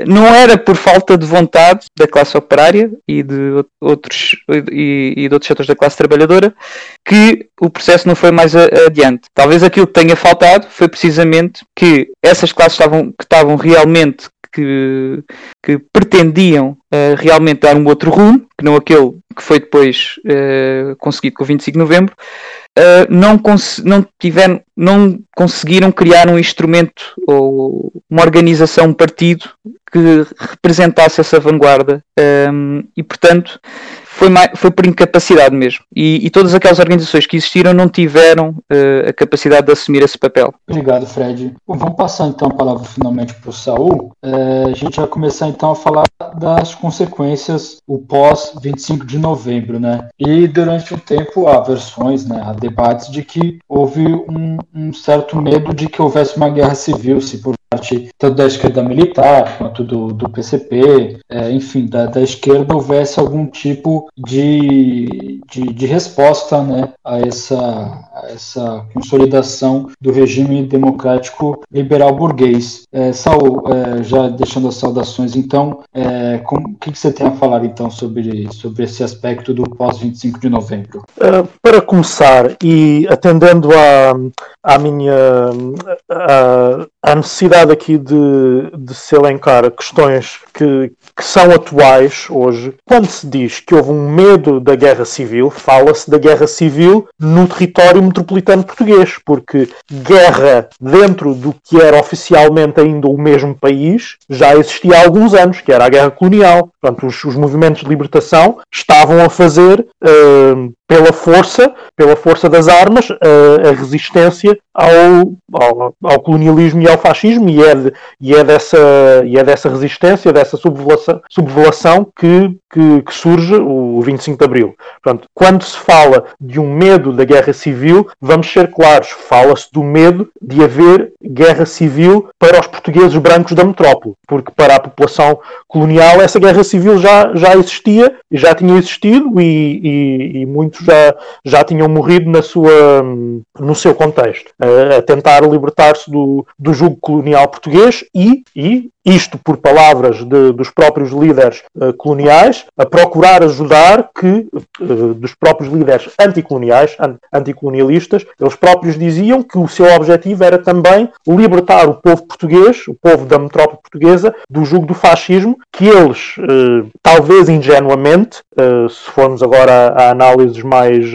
não era por falta de vontade da classe operária e de outros, e, e de outros setores da classe trabalhadora que o processo não foi mais a, adiante. Talvez aquilo que tenha faltado foi precisamente que essas classes estavam, que estavam realmente que, que pretendiam uh, realmente dar um outro rumo, que não aquele que foi depois uh, conseguido com o 25 de novembro, uh, não, não, tiveram, não conseguiram criar um instrumento ou uma organização, um partido que representasse essa vanguarda um, e, portanto, foi, mais, foi por incapacidade mesmo. E, e, todas aquelas organizações que existiram não tiveram uh, a capacidade de assumir esse papel. Obrigado, Fred. Bom, vamos passar então a palavra finalmente para o Saul. Uh, a gente vai começar então a falar das consequências, o pós 25 de novembro, né? E durante o tempo há versões, né, há debates de que houve um, um certo medo de que houvesse uma guerra civil, se por parte tanto da esquerda militar quanto do, do PCP, é, enfim, da, da esquerda houvesse algum tipo de, de, de resposta né, a, essa, a essa consolidação do regime democrático liberal burguês. É, Saul, é, já deixando as saudações, então, é, o que, que, você tem a falar então sobre, sobre esse aspecto do pós-25 de novembro? Uh, para começar, e atendendo à, à minha à, à necessidade aqui de, de se elencar questões que, que são atuais hoje, quando se diz que houve um medo da guerra civil, fala-se da guerra civil no território metropolitano português, porque guerra dentro do que era oficialmente ainda o mesmo país já existia há alguns anos, que era a guerra colonial. Portanto, os, os movimentos de libertação estavam a fazer uh, pela força, pela força das armas, a, a resistência ao, ao, ao, colonialismo e ao fascismo, e é, de, e é, dessa, e é dessa resistência, dessa subvelação, subvelação que, que, que, surge o 25 de Abril. Portanto, quando se fala de um medo da guerra civil, vamos ser claros, fala-se do medo de haver guerra civil para os portugueses brancos da metrópole, porque para a população colonial essa guerra civil já, já existia, já tinha existido e, e, e muitos já, já tinham morrido na sua, no seu contexto a tentar libertar-se do, do jugo colonial português e, e isto por palavras de, dos próprios líderes uh, coloniais, a procurar ajudar que, uh, dos próprios líderes anticoloniais, an anticolonialistas, eles próprios diziam que o seu objetivo era também libertar o povo português, o povo da metrópole portuguesa, do jugo do fascismo, que eles, uh, talvez ingenuamente, se formos agora a, a análises mais,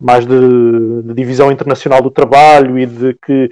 mais de, de, divisão internacional do trabalho e de que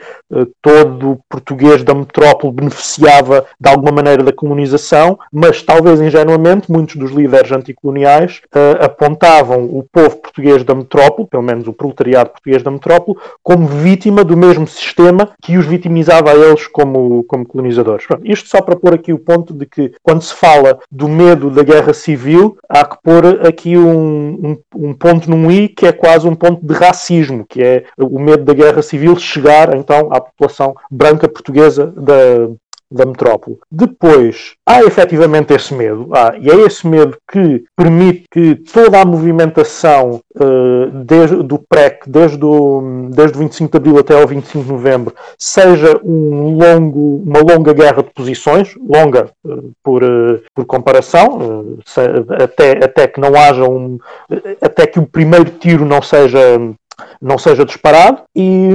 todo português da metrópole beneficiava da alguma maneira da colonização, mas talvez ingenuamente muitos dos líderes anticoloniais uh, apontavam o povo português da metrópole, pelo menos o proletariado português da metrópole, como vítima do mesmo sistema que os vitimizava a eles como, como colonizadores. Pronto, isto só para pôr aqui o ponto de que quando se fala do medo da guerra civil, há que pôr aqui um, um, um ponto num i que é quase um ponto de racismo, que é o medo da guerra civil chegar então à população branca portuguesa da, da metrópole. Depois, há efetivamente esse medo, ah, e é esse medo que permite que toda a movimentação uh, desde, do PREC, desde o, desde o 25 de Abril até ao 25 de Novembro, seja um longo, uma longa guerra de posições, longa uh, por, uh, por comparação, até, até que não haja um. até que o primeiro tiro não seja não seja disparado e,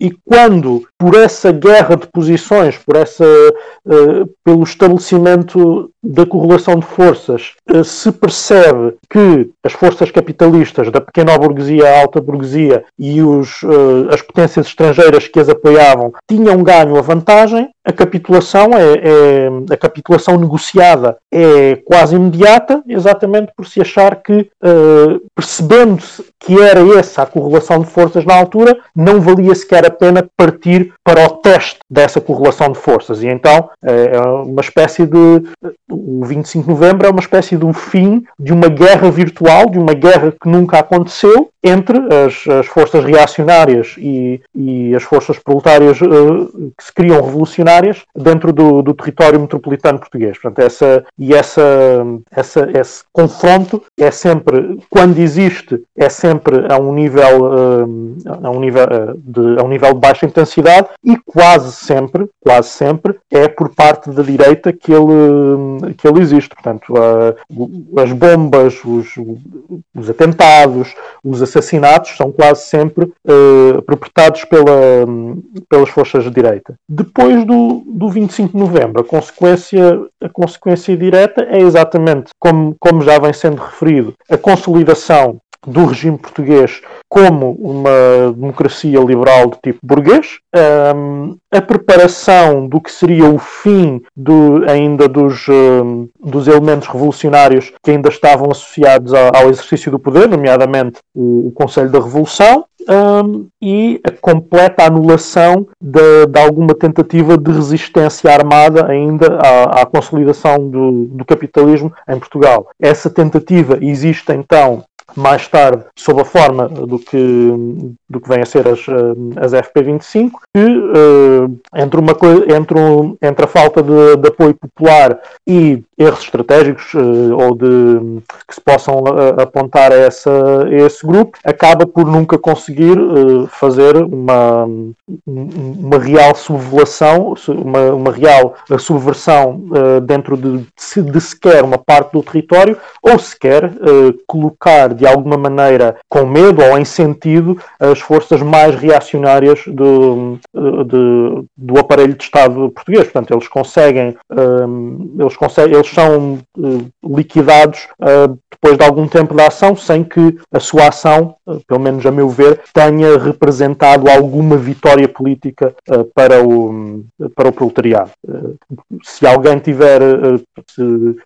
e quando por essa guerra de posições, por essa, uh, pelo estabelecimento da correlação de forças, uh, se percebe que as forças capitalistas da pequena burguesia à alta burguesia e os, uh, as potências estrangeiras que as apoiavam tinham ganho a vantagem, a capitulação é, é, a capitulação negociada é quase imediata, exatamente por se achar que, percebendo-se que era essa a correlação de forças na altura, não valia sequer a pena partir para o teste dessa correlação de forças. E então é, é uma espécie de. O 25 de novembro é uma espécie de um fim de uma guerra virtual, de uma guerra que nunca aconteceu, entre as, as forças reacionárias e, e, as forças proletárias uh, que se criam revolucionárias dentro do, do, território metropolitano português. Portanto, essa, e essa, essa, esse confronto é sempre, quando existe, é sempre a um nível, uh, a um nível, uh, de, a um nível de baixa intensidade e quase sempre, quase sempre, é por parte da direita que ele, que ele existe. Portanto, as bombas, os, os atentados, os assassinatos são quase sempre uh, perpetrados pela, pelas forças de direita. Depois do, do 25 de novembro, a consequência, a consequência direta é exatamente como, como já vem sendo referido, a consolidação do regime português como uma democracia liberal de tipo burguês, um, a preparação do que seria o fim do, ainda dos, um, dos elementos revolucionários que ainda estavam associados ao, ao exercício do poder, nomeadamente o, o Conselho da Revolução, um, e a completa anulação de, de, alguma tentativa de resistência armada ainda à, à consolidação do, do, capitalismo em Portugal. Essa tentativa existe então mais tarde sob a forma do que, do que vem a ser as, as FP25, que uh, entre, uma, entre, um, entre a falta de, de apoio popular e erros estratégicos uh, ou de, que se possam uh, apontar a, essa, a, esse grupo, acaba por nunca conseguir fazer uma, uma real subvelação, uma, uma real subversão dentro de, de sequer uma parte do território, ou sequer colocar de alguma maneira com medo ou em sentido as forças mais reacionárias do, de, do aparelho de Estado português. Portanto, eles conseguem, um, eles, conseguem eles são uh, liquidados uh, depois de algum tempo da ação sem que a sua ação, pelo menos a meu ver, tenha representado alguma vitória política para, o, para o proletariado. se alguém tiver,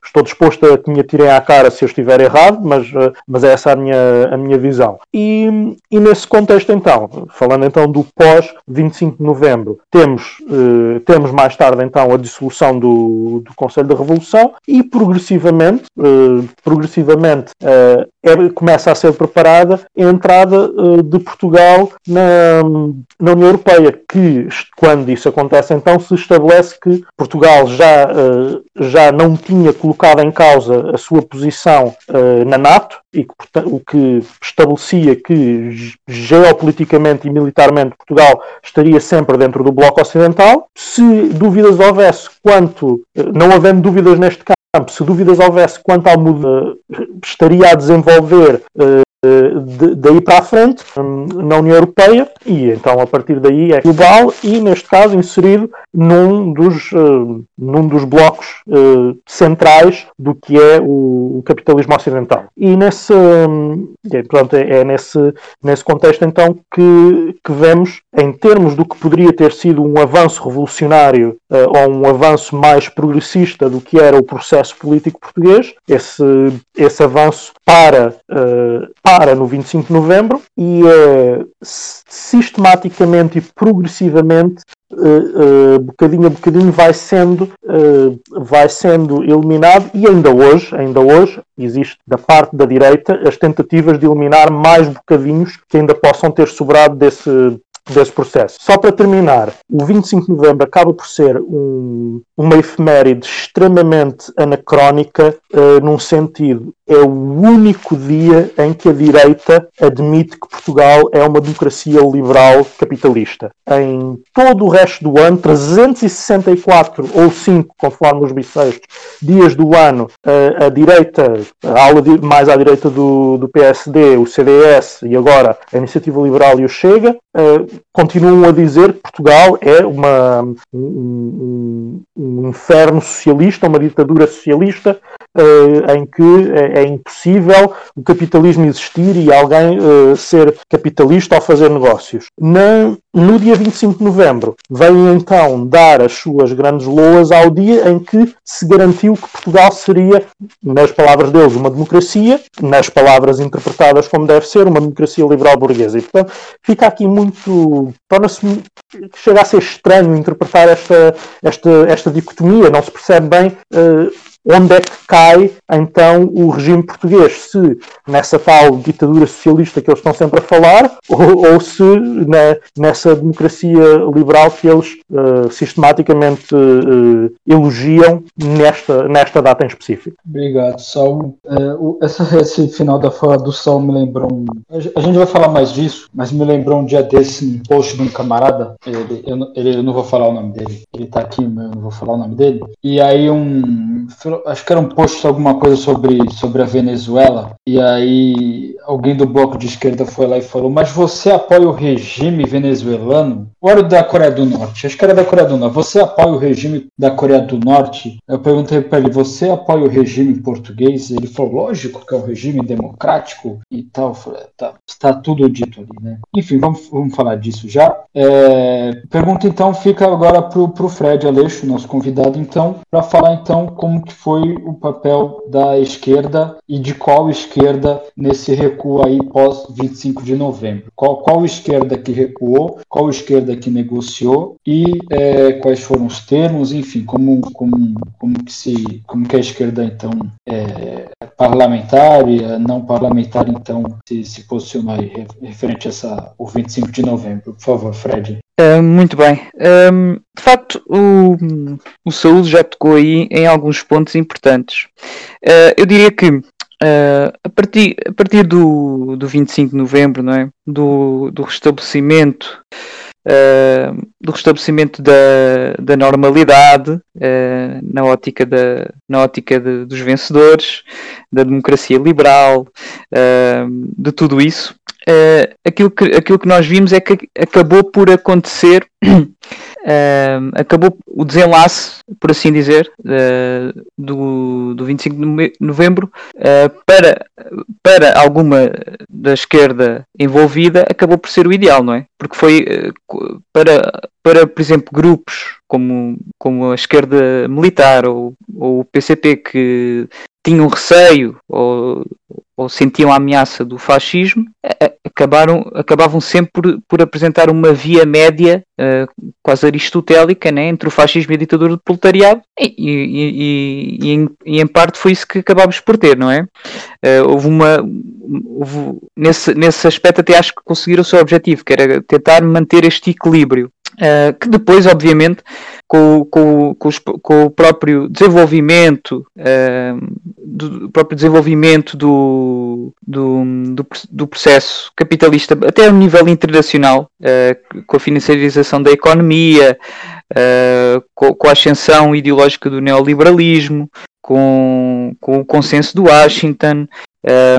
estou disposto a que me atirem à cara se eu estiver errado, mas, mas é essa a minha, a minha visão. E, e nesse contexto, então, falando então do pós 25 de novembro, temos, eh, temos mais tarde então a dissolução do, do Conselho da Revolução e progressivamente, eh, progressivamente eh, é, começa a ser preparada a entrada de Portugal na, na União Europeia, que quando isso acontece então se estabelece que Portugal já, já não tinha colocado em causa a sua posição na NATO e que, o que estabelecia que geopoliticamente e militarmente Portugal estaria sempre dentro do bloco ocidental. Se dúvidas houvesse quanto, não havendo dúvidas neste caso, se dúvidas houvesse quanto ao muda, estaria a desenvolver daí para a frente hum, na União Europeia e então a partir daí é global e neste caso inserido num dos, uh, num dos blocos uh, centrais do que é o, capitalismo ocidental. E nesse, é, portanto, é, é, nesse, nesse contexto então que, que vemos em termos do que poderia ter sido um avanço revolucionário uh, ou um avanço mais progressista do que era o processo político português esse, esse avanço para para no 25 de novembro e é sistematicamente e progressivamente Uh, uh, bocadinho a bocadinho vai sendo uh, vai sendo eliminado e ainda hoje ainda hoje existe da parte da direita as tentativas de eliminar mais bocadinhos que ainda possam ter sobrado desse desse processo. Só para terminar, o 25 de novembro acaba por ser um, uma efeméride extremamente anacrónica, uh, num sentido, é o único dia em que a direita admite que Portugal é uma democracia liberal capitalista. Em todo o resto do ano, 364 ou 5, conforme os bissextos, dias do ano, uh, a direita, a aula de, mais à direita do, do PSD, o CDS e agora a Iniciativa Liberal e o Chega, uh, continuam a dizer que Portugal é uma, um, um, inferno socialista, uma ditadura socialista, em que é, é, impossível o capitalismo existir e alguém uh, ser capitalista ou fazer negócios. Na, no dia 25 de novembro, vem então dar as suas grandes loas ao dia em que se garantiu que Portugal seria, nas palavras deles, uma democracia, nas palavras interpretadas como deve ser, uma democracia liberal burguesa. E, portanto, fica aqui muito. torna-se. chega a ser estranho interpretar esta, esta, esta dicotomia, não se percebe bem. Uh, onde é que cai então o regime português? Se nessa tal ditadura socialista que eles estão sempre a falar, ou, ou se na, nessa democracia liberal que eles uh, sistematicamente uh, elogiam nesta, nesta data em específico. Obrigado, Saulo. É, o, essa, esse final da fala do Saulo me lembrou. Um, a gente vai falar mais disso, mas me lembrou um dia desse um post de um camarada. Ele, eu, ele, eu não vou falar o nome dele. Ele tá aqui, mas eu não vou falar o nome dele. E aí um acho que era um post alguma coisa sobre, sobre a Venezuela, e aí alguém do bloco de esquerda foi lá e falou: Mas você apoia o regime venezuelano? Ou era da Coreia do Norte? Acho que era da Coreia do Norte. Você apoia o regime da Coreia do Norte? Eu perguntei para ele: Você apoia o regime português? Ele falou: Lógico que é um regime democrático e tal. Eu falei: tá, Está tudo dito ali, né? Enfim, vamos, vamos falar disso já. É, pergunta então fica agora para o Fred Aleixo, nosso convidado, então, para falar então como que foi o papel da esquerda e de qual esquerda nesse recuo aí pós 25 de novembro. Qual, qual esquerda que recuou, qual esquerda que negociou e é, quais foram os termos, enfim, como, como, como, que, se, como que a esquerda então é, parlamentar e a não parlamentar então se, se posicionou aí referente a essa, o 25 de novembro. Por favor, Fred. Uh, muito bem. Um, de facto, o, o Saúde já tocou aí em alguns pontos importantes. Uh, eu diria que uh, a, partir, a partir do, do 25 de novembro, não é? do, do restabelecimento Uh, do restabelecimento da, da normalidade uh, na ótica, da, na ótica de, dos vencedores, da democracia liberal, uh, de tudo isso. aquilo, que, aquilo que nós vimos é que acabou por acontecer (clears throat) Uh, acabou o desenlace, por assim dizer, uh, do, do 25 de novembro uh, para, para alguma da esquerda envolvida acabou por ser o ideal, não é? Porque foi para, para, por exemplo, grupos como, como a esquerda militar ou, ou o PCP que tinham receio ou, ou sentiam a ameaça do fascismo, acabaram, acabavam sempre por, por apresentar uma via média uh, quase aristotélica né, entre o fascismo e a ditadura do proletariado, e, e, e, em, e em parte foi isso que acabámos por ter, não é? Uh, houve uma. Houve, nesse, nesse aspecto, até acho que conseguiram o seu objetivo, que era tentar manter este equilíbrio. Uh, que depois, obviamente, com, com, com, os, com o próprio desenvolvimento, uh, do próprio desenvolvimento do, do, do, do, processo capitalista, até a nível internacional, uh, com a financiarização da economia, com, com, a ascensão ideológica do neoliberalismo, com, com o consenso do Washington,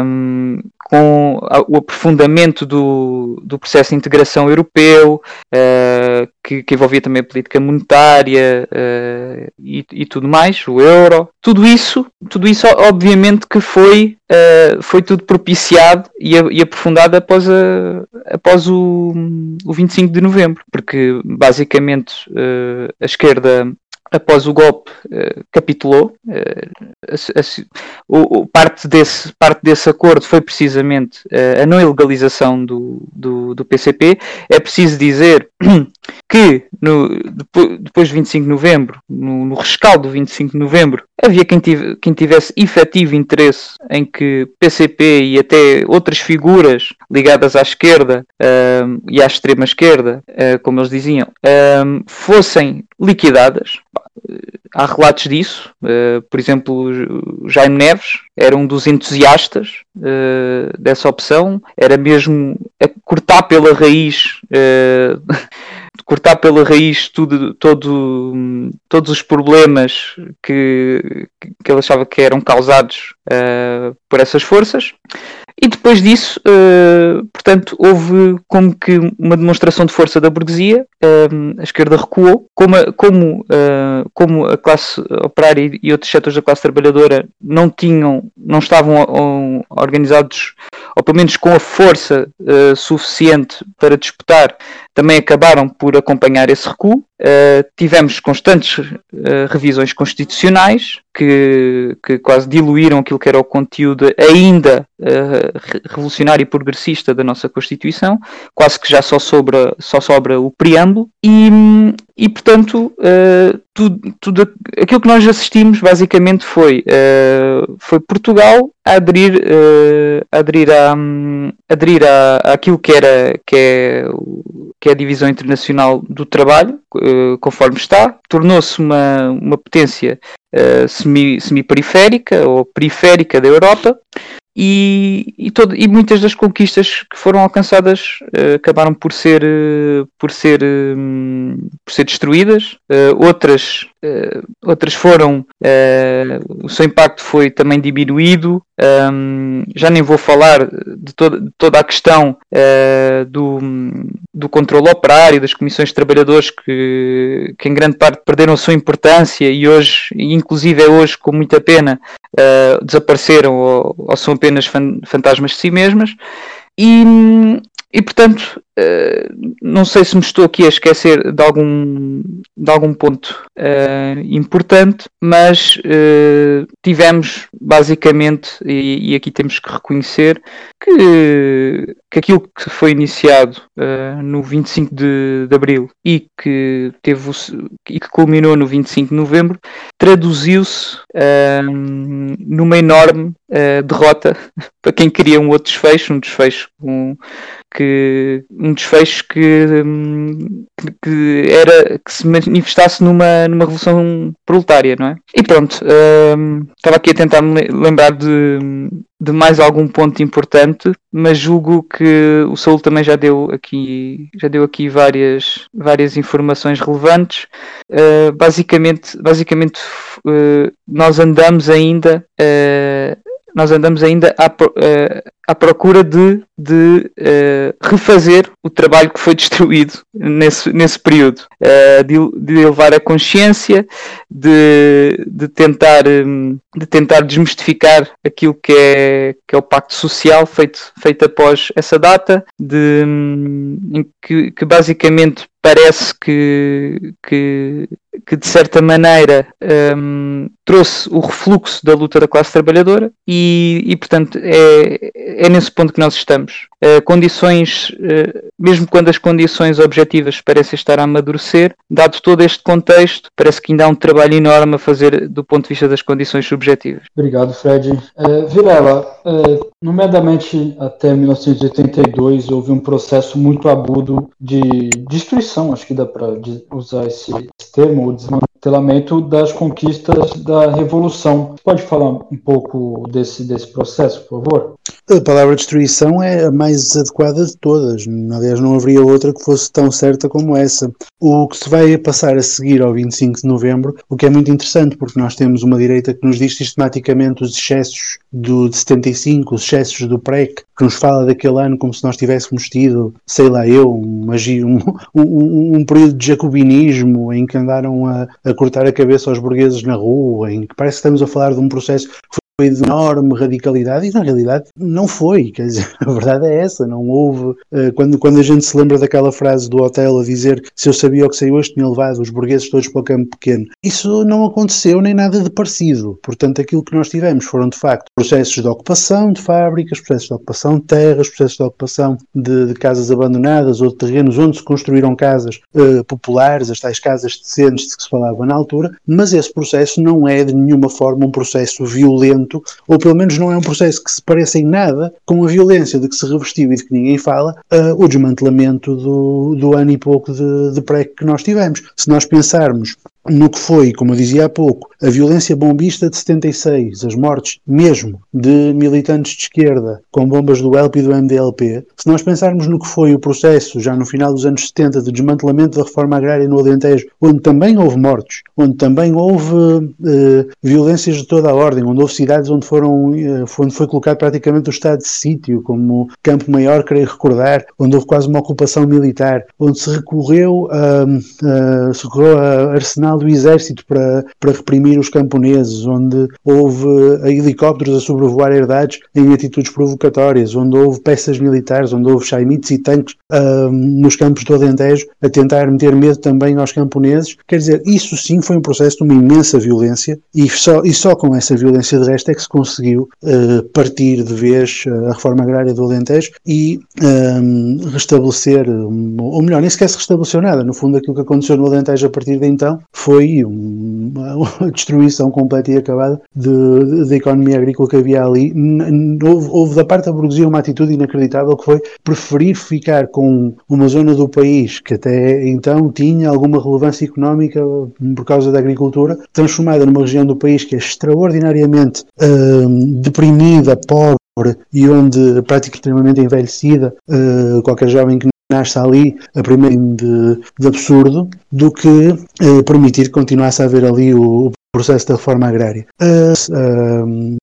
um, com o aprofundamento do, do processo de integração europeu, uh, que, que, envolvia também a política monetária uh, e, e, tudo mais, o euro. Tudo isso, tudo isso obviamente que foi, uh, foi tudo propiciado e, e aprofundado após, a, após o, o 25 de novembro, porque basicamente a esquerda após o golpe, uh, capitulou. A, o, parte, desse, parte desse acordo foi precisamente uh, a não ilegalização do, do, do, PCP. É preciso dizer (clears throat) que no, depois, de 25 de novembro, no, no rescaldo do 25 de novembro, havia quem, tive, quem tivesse efetivo interesse em que PCP e até outras figuras ligadas à esquerda e à extrema esquerda, como eles diziam, fossem liquidadas há relatos disso. Uh, por exemplo, Jaime Neves era um dos entusiastas uh, dessa opção, era mesmo a cortar pela raiz. (laughs) Uh, cortar pela raiz tudo, todo, todos os problemas que, que ele achava que eram causados por essas forças. E depois disso, uh, portanto, houve como que uma demonstração de força da burguesia, uh, a esquerda recuou, como, a, como, uh, como a classe operária e outros setores da classe trabalhadora não tinham, não estavam organizados, ou pelo menos com a força suficiente para disputar, também acabaram por acompanhar esse recuo. tivemos constantes revisões constitucionais, que, que quase diluíram aquilo que era o conteúdo ainda uh, revolucionário e progressista da nossa Constituição, quase que já só sobra, só sobra o preâmbulo, e, e portanto, uh, tudo, tudo aquilo que nós assistimos basicamente foi, uh, foi Portugal a aderir, uh, a aderir, a, um, aderir a, àquilo que, era, que, é, que é a divisão internacional do trabalho, conforme está, tornou-se uma, uma potência uh, semi, semi-periférica ou periférica da Europa e, e, todo, e, muitas das conquistas que foram alcançadas uh, acabaram por ser, uh, por ser, uh, por ser destruídas, outras, outras foram, o seu impacto foi também diminuído, um, já nem vou falar de, toda, de toda a questão do, do controle operário, das comissões de trabalhadores que, que em grande parte perderam a sua importância e hoje, inclusive é hoje com muita pena, desapareceram ou, ou são apenas fantasmas de si mesmas. E, e portanto, uh, não sei se me estou aqui a esquecer de algum, de algum ponto uh, importante, mas uh, tivemos basicamente, e, e, aqui temos que reconhecer, que, que aquilo que foi iniciado no 25 de, de Abril e que, teve o, e que culminou no 25 de Novembro, traduziu-se numa enorme derrota (laughs) para quem queria um outro desfecho, um desfecho com que um desfecho que, hum, que, era que se manifestasse numa, numa revolução proletária, não é? E pronto, um, estava aqui a tentar me lembrar de, de mais algum ponto importante, mas julgo que o Saúl também já deu aqui, já deu aqui várias, várias informações relevantes. Uh, basicamente, basicamente uh, nós andamos ainda uh, nós andamos ainda à, uh, à procura de, de uh, refazer o trabalho que foi destruído nesse, nesse período, uh, de, de elevar a consciência, de, de, tentar, um, de tentar desmistificar aquilo que é, que é o pacto social feito, feito após essa data, de, um, que, que basicamente parece que, que, que de certa maneira um, trouxe o refluxo da luta da classe trabalhadora e, e portanto, é, é nesse ponto que nós estamos. Uh, condições, uh, mesmo quando as condições objetivas parecem estar a amadurecer, dado todo este contexto, parece que ainda há um trabalho enorme a fazer do ponto de vista das condições subjetivas. Obrigado, Fred. Uh, Vilela, uh, nomeadamente até 1982 houve um processo muito agudo de destruição, acho que dá para usar esse termo, desmantelamento das conquistas da Revolução. Pode falar um pouco desse, desse processo, por favor? A palavra destruição é a mais adequada de todas. Aliás, não haveria outra que fosse tão certa como essa. O que se vai passar a seguir ao 25 de novembro, o que é muito interessante, porque nós temos uma direita que nos diz sistematicamente os excessos do, de 75, os excessos do PREC, que nos fala daquele ano como se nós tivéssemos tido, sei lá eu, (laughs) um, um, um, período de jacobinismo em que andaram a, a cortar a cabeça aos burgueses na rua, em que parece que estamos a falar de um processo que foi de enorme radicalidade e na realidade não foi, quer dizer, (laughs) a verdade é essa, não houve, uh, quando, quando a gente se lembra daquela frase do hotel a dizer se eu sabia o que sei hoje tinha levado os burgueses todos para o campo pequeno, isso não aconteceu nem nada de parecido, portanto aquilo que nós tivemos foram de facto processos de ocupação de fábricas, processos de ocupação de terras, processos de ocupação de, de casas abandonadas ou de terrenos onde se construíram casas uh, populares, as tais casas decentes de que se falava na altura, mas esse processo não é de nenhuma forma um processo violento ou pelo menos não é um processo que se pareça em nada com a violência de que se revestiu e de que ninguém fala, uh, o desmantelamento do, do ano e pouco de, de pré que nós tivemos. Se nós pensarmos no que foi, como eu dizia há pouco, a violência bombista de 76, as mortes mesmo de militantes de esquerda com bombas do ELP e do MDLP, se nós pensarmos no que foi o processo, já no final dos anos 70, de desmantelamento da reforma agrária no Alentejo, onde também houve mortes, onde também houve uh, violências de toda a ordem, onde houve cidades onde, foram, uh, onde foi colocado praticamente o estado de sítio, como Campo Maior, creio recordar, onde houve quase uma ocupação militar, onde se recorreu a, a, se recorreu a arsenal do exército para, para reprimir os camponeses, onde houve helicópteros a sobrevoar herdades em atitudes provocatórias, onde houve peças militares, onde houve chaimites e tanques uh, nos campos do Alentejo a tentar meter medo também aos camponeses. Quer dizer, isso sim foi um processo de uma imensa violência e só, e só com essa violência de resto é que se conseguiu uh, partir de vez a reforma agrária do Alentejo e restabelecer, ou melhor, nem sequer se restabeleceu nada. No fundo, aquilo que aconteceu no Alentejo a partir de então foi uma, uma destruição completa e acabada da economia agrícola que havia ali. Houve, houve, da parte da burguesia uma atitude inacreditável que foi preferir ficar com uma zona do país que até então tinha alguma relevância económica por causa da agricultura, transformada numa região do país que é extraordinariamente uh, deprimida, pobre e onde praticamente extremamente envelhecida, uh, qualquer jovem que nasce ali a primeiro de, de absurdo do que eh, permitir que continuasse a haver ali o, o processo da reforma agrária. Uh, a,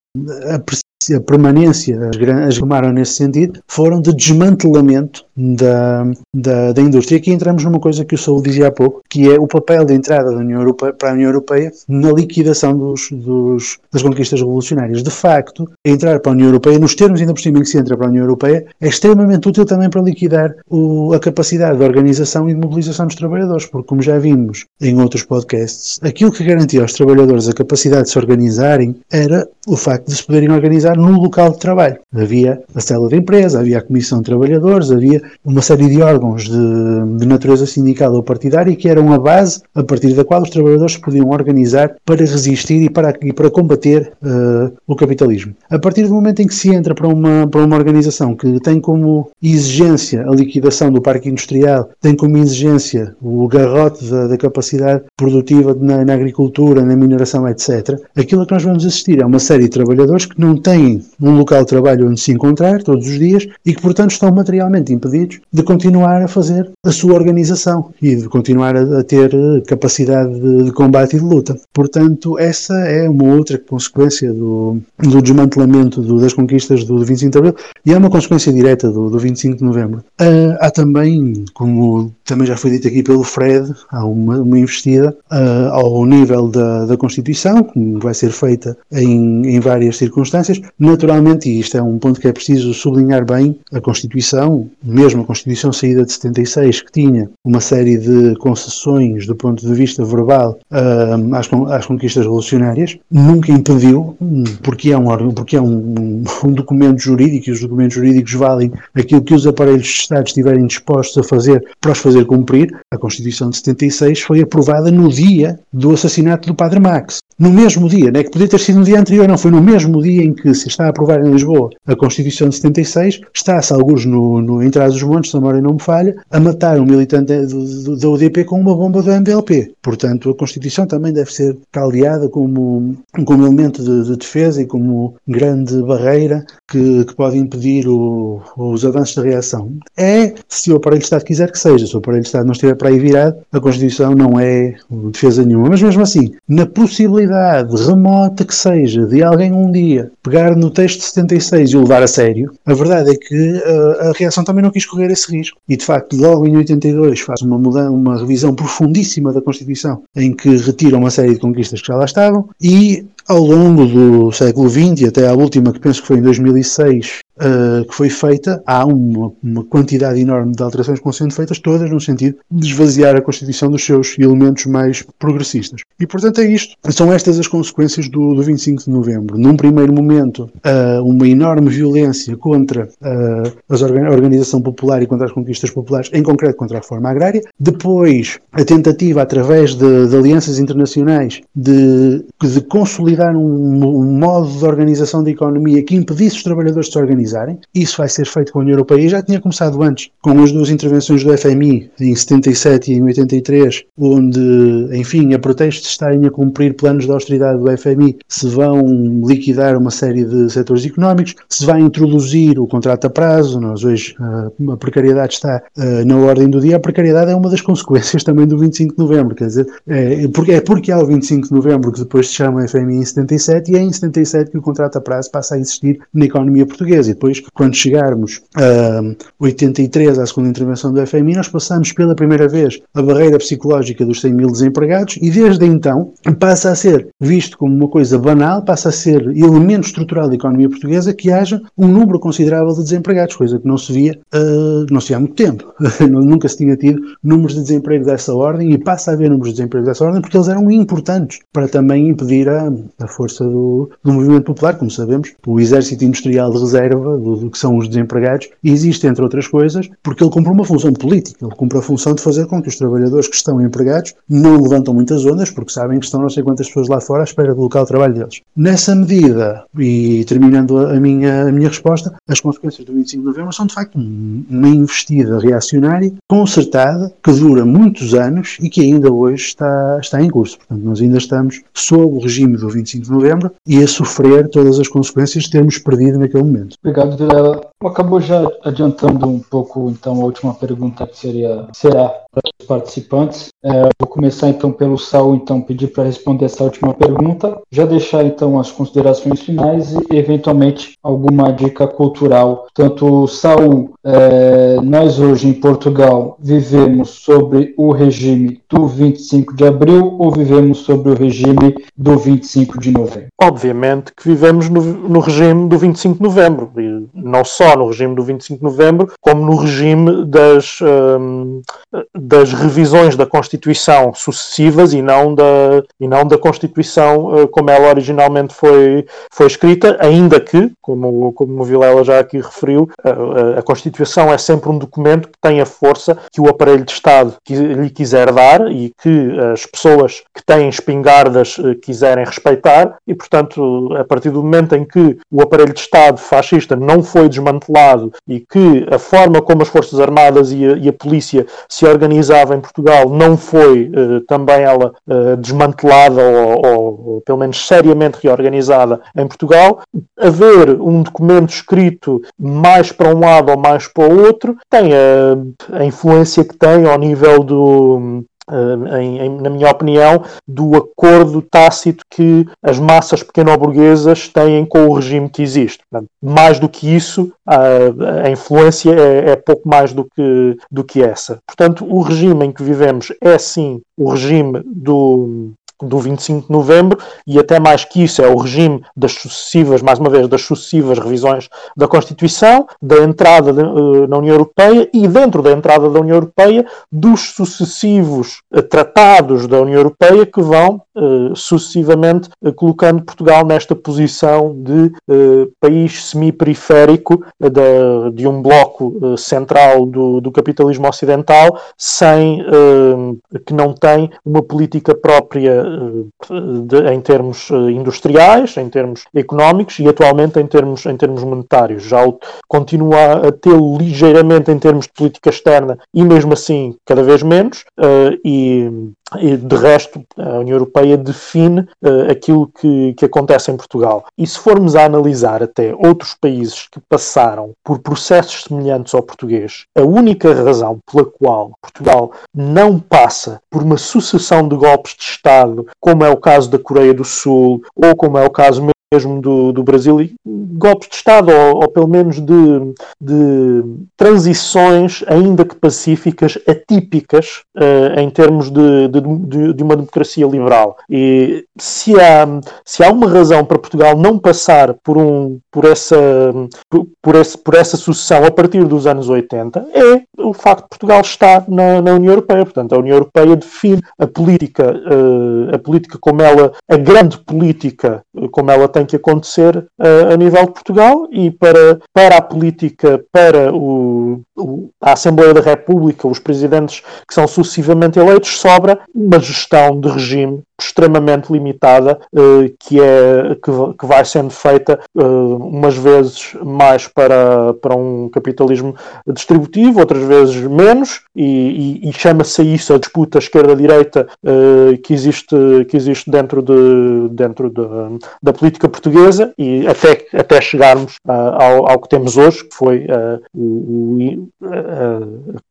a permanência, as, as tomaram nesse sentido, foram de desmantelamento da, da, da indústria. Aqui entramos numa coisa que o Saúl dizia há pouco, que é o papel de entrada da União Europeia, para a União Europeia na liquidação dos, dos, das conquistas revolucionárias. De facto, entrar para a União Europeia, nos termos ainda por cima em que se entra para a União Europeia, é extremamente útil também para liquidar o, a capacidade de organização e de mobilização dos trabalhadores, porque como já vimos em outros podcasts, aquilo que garantia aos trabalhadores a capacidade de se organizarem era o facto de se poderem organizar no local de trabalho. Havia a célula de empresa, havia a comissão de trabalhadores, havia uma série de órgãos de, de natureza sindical ou partidária que eram a base a partir da qual os trabalhadores se podiam organizar para resistir e para, e para combater uh, o capitalismo. A partir do momento em que se entra para uma, para uma organização que tem como exigência a liquidação do parque industrial, tem como exigência o garrote da, da capacidade produtiva na, na agricultura, na mineração, etc., aquilo que nós vamos assistir é uma série de trabalhadores que não têm um local de trabalho onde se encontrar todos os dias e que, portanto, estão materialmente impedidos de continuar a fazer a sua organização e de continuar a, ter eh, capacidade de, de, combate e de luta. Portanto, essa é uma outra consequência do, do desmantelamento do, das conquistas do 25 de Abril e é uma consequência direta do, do 25 de Novembro. Uh, há também, como também já foi dito aqui pelo Fred, há uma, uma investida uh, ao nível da, da Constituição, que vai ser feita em, em, várias circunstâncias. Naturalmente, e isto é um ponto que é preciso sublinhar bem, a Constituição, mesmo a Constituição saída de 76, que tinha uma série de concessões do ponto de vista verbal às, às, conquistas revolucionárias, nunca impediu, porque é, um, porque é um, um, documento jurídico e os documentos jurídicos valem aquilo que os aparelhos de Estado estiverem dispostos a fazer para os fazer cumprir. A Constituição de 76 foi aprovada no dia do assassinato do Padre Max no mesmo dia, não é que podia ter sido no dia anterior, não, foi no mesmo dia em que se está a aprovar em Lisboa a Constituição de 76, está-se alguns no, no, em dos montes, se a memória não me falha, a matar um militante da UDP com uma bomba do MDLP. Portanto, a Constituição também deve ser caldeada como, como elemento de, de defesa e como grande barreira que, que pode impedir o, os avanços da reação. É, se o aparelho de Estado quiser que seja, se o aparelho de Estado não estiver para aí virado, a Constituição não é defesa nenhuma. Mas mesmo assim, na possibilidade remota que seja de alguém um dia pegar no texto de 76 e o levar a sério, a verdade é que a, a reação também não quis correr esse risco. E de facto, logo em 82 faz uma, mudança, uma revisão profundíssima da Constituição em que retira uma série de conquistas que já lá estavam e ao longo do século XX até à última, que penso que foi em 2006, uh, que foi feita, há uma, uma, quantidade enorme de alterações que vão sendo feitas, todas no sentido de esvaziar a Constituição dos seus elementos mais progressistas. E, portanto, é isto. São estas as consequências do, do 25 de novembro. Num primeiro momento, uh, uma enorme violência contra uh, a organização popular e contra as conquistas populares, em concreto contra a reforma agrária. Depois, a tentativa, através de, de alianças internacionais, de, de consolidar um, um modo de organização da economia que impedisse os trabalhadores de se organizar organizarem. Isso vai ser feito com a União Europeia e já tinha começado antes, com as duas intervenções do FMI, em 77 e em 83, onde, enfim, a pretexto de estarem a cumprir planos de austeridade do FMI, se vão liquidar uma série de setores económicos, se vai introduzir o contrato a prazo. Nós hoje uh, a precariedade está uh, na ordem do dia. A precariedade é uma das (laughs) consequências também do 25 de novembro, quer dizer, é porque, é porque há o 25 de novembro que depois se chama FMI em 77 e é em 77 que o contrato a prazo passa a existir na economia portuguesa depois, quando chegarmos a 83, à segunda intervenção do FMI, nós passamos pela primeira vez a barreira psicológica dos 100 mil desempregados e desde então passa a ser visto como uma coisa banal, passa a ser elemento estrutural da economia portuguesa que haja um número considerável de desempregados, coisa que não se via, uh, não se via há muito tempo. (laughs) Nunca se tinha tido números de desemprego dessa ordem e passa a haver números de desemprego dessa ordem porque eles eram importantes para também impedir a, a força do, do movimento popular. Como sabemos, o exército industrial de reserva do, do, que são os desempregados, existe, entre outras coisas, porque ele cumpre uma função política, ele cumpre a função de fazer com que os trabalhadores que estão empregados não levantam muitas ondas, porque sabem que estão não sei quantas pessoas lá fora à espera do local de trabalho deles. Nessa medida, e terminando a minha, a minha resposta, as consequências do 25 de novembro são de facto uma investida reacionária concertada, que dura muitos anos e que ainda hoje está, está em curso. Portanto, nós ainda estamos sob o regime do 25 de novembro e a sofrer todas as consequências de termos perdido naquele momento. Obrigado, Vilela. Acabou já adiantando um pouco, então, a última pergunta que seria, será para os participantes. É, vou começar, então, pelo Saul, então, pedir para responder essa última pergunta, já deixar, então, as considerações finais e, eventualmente, alguma dica cultural. Tanto, Saul, é, nós hoje em Portugal vivemos sobre o regime do 25 de abril ou vivemos sobre o regime do 25 de novembro? Obviamente que vivemos no, no regime do 25 de novembro, e não só no regime do 25 de novembro, como no regime das, um, das revisões da Constituição sucessivas e não da, e não da Constituição uh, como ela originalmente foi, foi escrita, ainda que, como, como o Vilela já aqui referiu, a, a Constituição é sempre um documento que tem a força que o aparelho de Estado lhe quiser dar e que as pessoas que têm espingardas uh, quiserem respeitar, e portanto, a partir do momento em que o aparelho de Estado fascista não foi desmantelado e que a forma como as Forças Armadas e a, e a polícia se organizavam em Portugal não foi uh, também ela uh, desmantelada ou, ou, ou, pelo menos seriamente reorganizada em Portugal, haver um documento escrito mais para um lado ou mais para o outro tem a, a influência que tem ao nível do em, em, na minha opinião, do acordo tácito que as massas pequeno-burguesas têm com o regime que existe. Mais do que isso, a, a influência é, é, pouco mais do que, do que essa. Portanto, o regime em que vivemos é sim o regime do, do 25 de novembro e até mais que isso é o regime das sucessivas, mais uma vez, das sucessivas revisões da Constituição, da entrada de, uh, na União Europeia e dentro da entrada da União Europeia dos sucessivos uh, tratados da União Europeia que vão uh, sucessivamente colocando Portugal nesta posição de país semi-periférico de, de, um bloco central do, do, capitalismo ocidental sem que não tem uma política própria em termos industriais, em termos económicos e atualmente em termos, em termos monetários. Já continua a ter ligeiramente em termos de política externa e mesmo assim cada vez menos. Uh, e, e, de resto, a União Europeia define uh, aquilo que, que acontece em Portugal. E se formos a analisar até outros países que passaram por processos semelhantes ao português, a única razão pela qual Portugal não passa por uma sucessão de golpes de Estado, como é o caso da Coreia do Sul, ou como é o caso mesmo do, do Brasil, e golpes de Estado, ou, ou pelo menos de, de, transições, ainda que pacíficas, atípicas uh, em termos de, de, de, uma democracia liberal. E se há, se há uma razão para Portugal não passar por, um, por, essa, por, por, esse, por essa sucessão a partir dos anos 80, é o facto de Portugal estar na, na União Europeia. Portanto, a União Europeia define a política, uh, a política como ela, a grande política como ela tem que acontecer uh, a nível de Portugal e para, para a política, para o, o, a Assembleia da República, os presidentes que são sucessivamente eleitos, sobra uma gestão de regime extremamente limitada uh, que é que, vai sendo feita uh, umas vezes mais para, para um capitalismo distributivo, outras vezes menos e, e, e chama-se isso a disputa esquerda-direita uh, que existe que existe dentro de dentro de, da política portuguesa e até até chegarmos ao, ao, que temos hoje que foi o, o,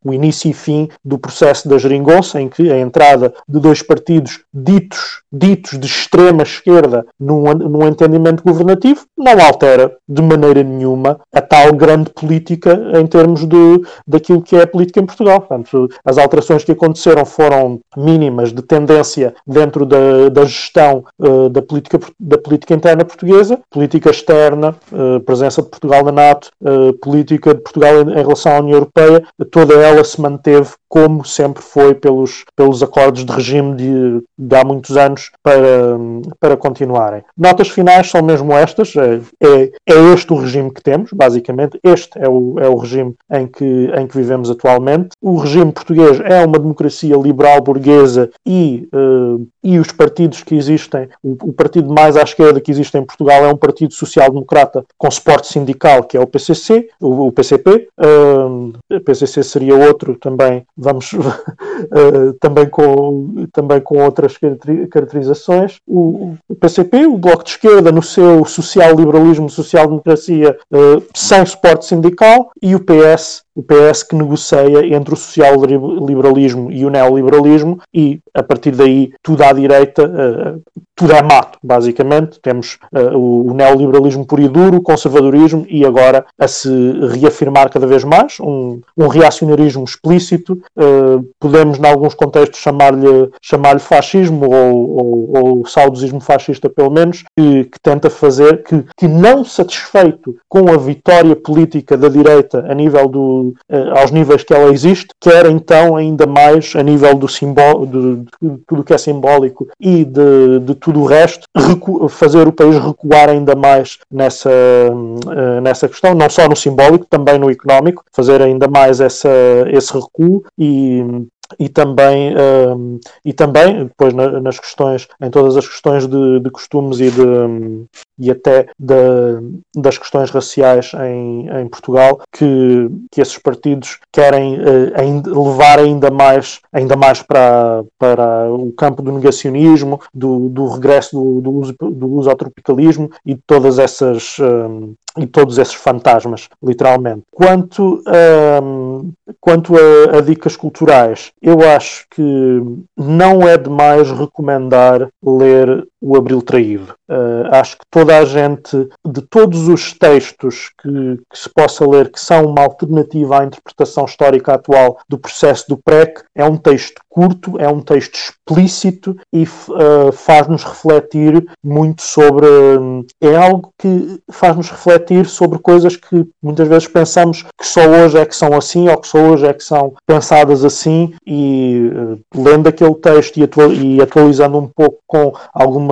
o início e fim do processo da geringonça em que a entrada de dois partidos ditos ditos, ditos de extrema esquerda num, num entendimento governativo não altera de maneira nenhuma a tal grande política em termos de, daquilo que é a política em Portugal. Portanto, as alterações que aconteceram foram mínimas de tendência dentro da, da gestão uh, da, política, da política interna portuguesa, política externa, uh, presença de Portugal na NATO, uh, política de Portugal em, em relação à União Europeia, toda ela se manteve como sempre foi pelos, pelos acordos de regime de, de há muitos anos para, para continuarem. Notas finais são mesmo estas, é, é, é, este o regime que temos, basicamente, este é o, é o regime em que, em que vivemos atualmente. O regime português é uma democracia liberal burguesa e, uh, e os partidos que existem, o, o, partido mais à esquerda que existe em Portugal é um partido social-democrata com suporte sindical, que é o PCC, o, o PCP. Uh, o PCC seria outro também vamos uh, (laughs) também, com, também com outras O, o, PCP, o Bloco de Esquerda, no seu social-liberalismo, social-democracia, uh, sem suporte sindical, e o PS, o PS que negocia entre o social-liberalismo e o neoliberalismo, e a partir daí tudo à direita, uh, tudo é mato, basicamente. Temos uh, o, neoliberalismo puro e duro, o conservadorismo e agora a se reafirmar cada vez mais um, um reacionarismo explícito. Uh, podemos, em alguns contextos, chamar-lhe chamar fascismo ou, ou, ou, saudosismo fascista, pelo menos, que, que tenta fazer que, que, não satisfeito com a vitória política da direita a nível do, uh, aos níveis que ela existe, quer então ainda mais a nível do de, de, tudo que é simbólico e de, de tudo o resto, fazer o país recuar ainda mais nessa, uh, nessa questão, não só no simbólico, também no económico, fazer ainda mais essa, esse recuo e, e também, um, e também depois na, nas questões, em todas as questões de, de costumes e, de, e até de, das questões raciais em, em Portugal, que, que esses partidos querem uh, levar ainda mais, ainda mais para, para o campo do negacionismo, do, do regresso do, do, uso, do uso ao tropicalismo e todas essas um, e todos esses fantasmas, literalmente. Quanto um, quanto a, a, dicas culturais, eu acho que não é demais recomendar ler o Abril Traído. Uh, acho que toda a gente, de todos os textos que, que, se possa ler que são uma alternativa à interpretação histórica atual do processo do PREC, é um texto curto, é um texto explícito e uh, faz-nos refletir muito sobre. Um, é algo que faz-nos refletir sobre coisas que muitas vezes pensamos que só hoje é que são assim ou que só hoje é que são pensadas assim e uh, lendo aquele texto e, e atualizando um pouco com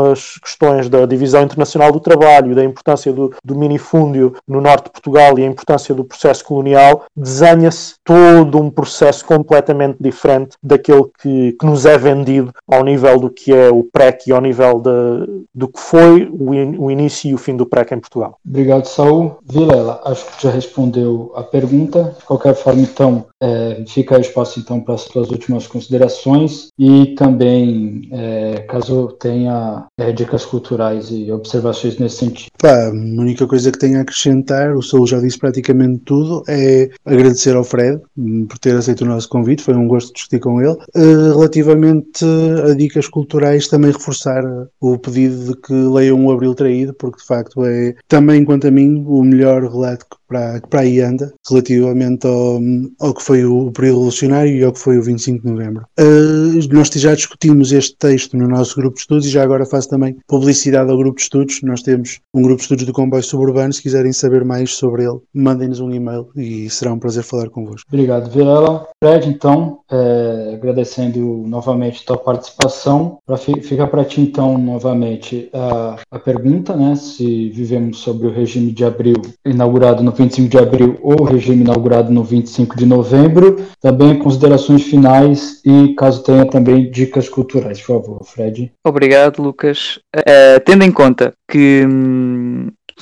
algumas questões da divisão internacional do trabalho, da importância do, do minifúndio no norte de Portugal e a importância do processo colonial, desenha-se todo um processo completamente diferente daquele que, que, nos é vendido ao nível do que é o PREC e ao nível de, do que foi o, in, o início e o fim do PREC em Portugal. Obrigado, Saul. Vilela, acho que já respondeu a pergunta. De qualquer forma, então, é, fica espaço então para as suas últimas considerações e também, é, caso tenha é, dicas culturais e observações nesse sentido. Pá, a única coisa que tenho a acrescentar, o Saul já disse praticamente tudo, é agradecer ao Fred hum, por ter aceito o nosso convite, foi um gosto discutir com ele. Uh, relativamente a dicas culturais, também reforçar o pedido de que leiam o Abril Traído, porque de facto é também, quanto a mim, o melhor relato que para, para aí anda, relativamente ao, ao que foi o período revolucionário e ao que foi o 25 de novembro. Uh, nós já discutimos este texto no nosso grupo de estudos e já agora faço também publicidade ao grupo de estudos. Nós temos um grupo de estudos do comboio suburbano. Se quiserem saber mais sobre ele, mandem-nos um e-mail e será um prazer falar convosco. Obrigado, Vilela. Fred, então, é, agradecendo novamente a tua participação. Pra, fica para ti, então, novamente a, a pergunta, né? Se vivemos sobre o regime de abril inaugurado no 25 de abril ou regime inaugurado no 25 de novembro. Também considerações finais e caso tenha também dicas culturais, por favor, Fred. Obrigado, Lucas. Uh, tendo em conta que,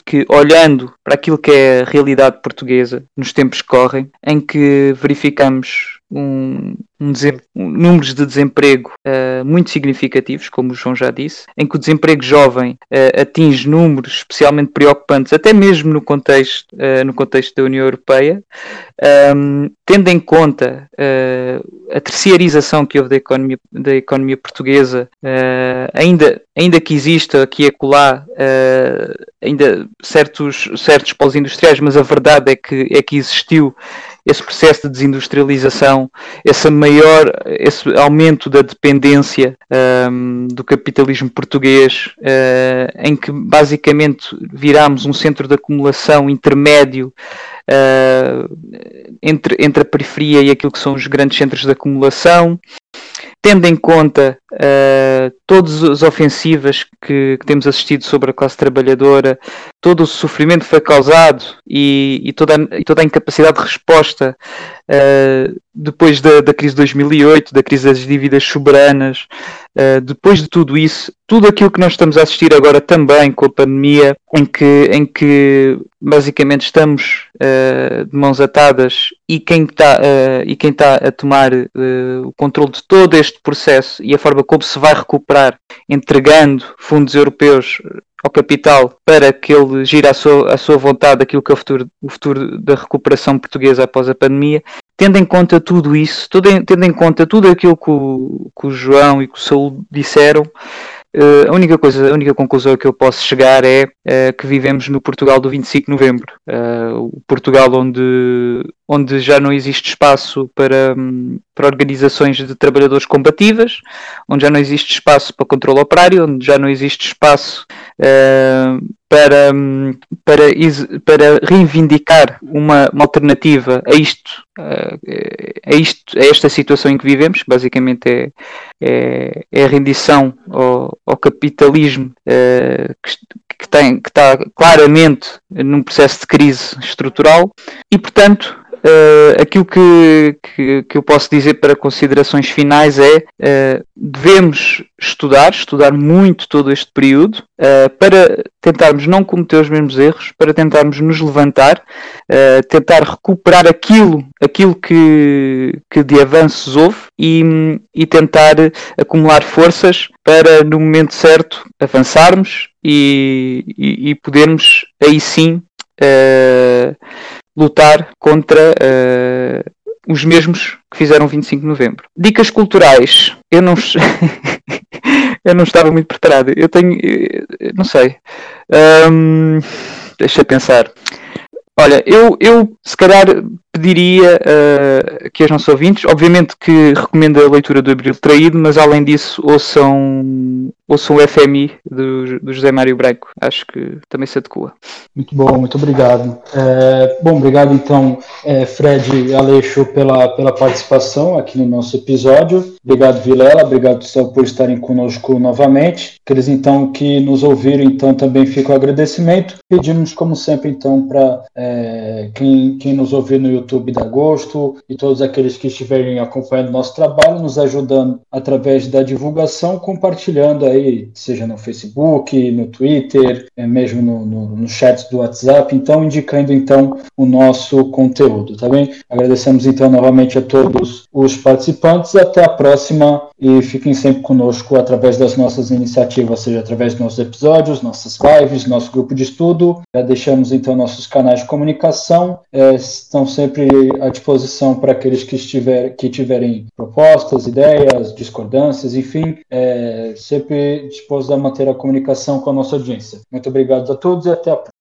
que olhando para aquilo que é a realidade portuguesa nos tempos que correm, em que verificamos um, um, um, números de desemprego uh, muito significativos, como o João já disse, em que o desemprego jovem uh, atinge números especialmente preocupantes, até mesmo no contexto, uh, no contexto da União Europeia, um, tendo em conta a terceirização que houve da economia, da economia portuguesa, ainda, ainda que exista aqui e acolá ainda certos, certos polos industriais, mas a verdade é que, é que existiu esse processo de desindustrialização, esse maior, esse aumento da dependência um, do capitalismo português, uh, em que basicamente virámos um centro de acumulação intermédio uh, entre, entre a periferia e aquilo que são os grandes centros de acumulação, tendo em conta uh, todas as ofensivas que, que, temos assistido sobre a classe trabalhadora, todo o sofrimento que foi causado e, e, toda, a, e toda a incapacidade de resposta uh, depois da, da, crise de 2008, da crise das dívidas soberanas, uh, depois de tudo isso, tudo aquilo que nós estamos a assistir agora também com a pandemia, em que, em que basicamente estamos uh, de mãos atadas e quem está e quem está a tomar o controle de todo este processo e a forma como se vai recuperar entregando fundos europeus ao capital para que ele gire à sua, à sua vontade aquilo que é o futuro, o futuro da recuperação portuguesa após a pandemia, tendo em conta tudo isso, tudo em, tendo em conta tudo aquilo que o, que o João e que o Saúl disseram, Uh, a única coisa, a única conclusão que eu posso chegar é uh, que vivemos no Portugal do 25 de novembro, uh, o Portugal onde, onde já não existe espaço para, um, para organizações de trabalhadores combativas, onde já não existe espaço para controle operário, onde já não existe espaço para, hum, para, para reivindicar uma, uma alternativa a isto, a, isto, a esta situação em que vivemos, basicamente é, é, é a rendição ao, ao capitalismo uh, que, que, tem, que está claramente num processo de crise estrutural. E, portanto, Uh, aquilo que, que, que, eu posso dizer para considerações finais é uh, devemos estudar, estudar muito todo este período uh, para tentarmos não cometer os mesmos erros, para tentarmos nos levantar, tentar recuperar aquilo, aquilo que, que de avanços houve e, e tentar acumular forças para no momento certo avançarmos e, e, e podermos aí sim uh, lutar contra uh, os mesmos que fizeram 25 de novembro. Dicas culturais. Eu não, (laughs) eu não estava muito preparado. Eu tenho, eu, não sei. Um, deixa pensar. Olha, eu, eu se calhar pediria uh, que os nossos ouvintes, obviamente que recomendo a leitura do Abril Traído, mas além disso ouçam, ouçam o FMI do, do José Mário Branco. Acho que também se adequa. Muito bom, muito obrigado. É, bom, obrigado então, é, Fred e Aleixo, pela, pela participação aqui no nosso episódio. Obrigado, Vilela, obrigado por estarem conosco novamente. Aqueles então que nos ouviram, então também fica o agradecimento. Pedimos, como sempre, então, para é, quem, quem nos ouvir no YouTube YouTube da Gosto e todos aqueles que estiverem acompanhando nosso trabalho, nos ajudando através da divulgação, compartilhando aí, seja no Facebook, no Twitter, é mesmo no, no, no chat do WhatsApp, então indicando então o nosso conteúdo, tá bem? Agradecemos então novamente a todos os participantes, até a próxima e fiquem sempre conosco através das nossas iniciativas, seja através dos nossos episódios, nossas lives, nosso grupo de estudo. Já deixamos então nossos canais de comunicação, é, estão sempre à disposição para aqueles que, estiver, que tiverem propostas, ideias, discordâncias, enfim, é, sempre disposto a manter a comunicação com a nossa audiência. Muito obrigado a todos e até a próxima.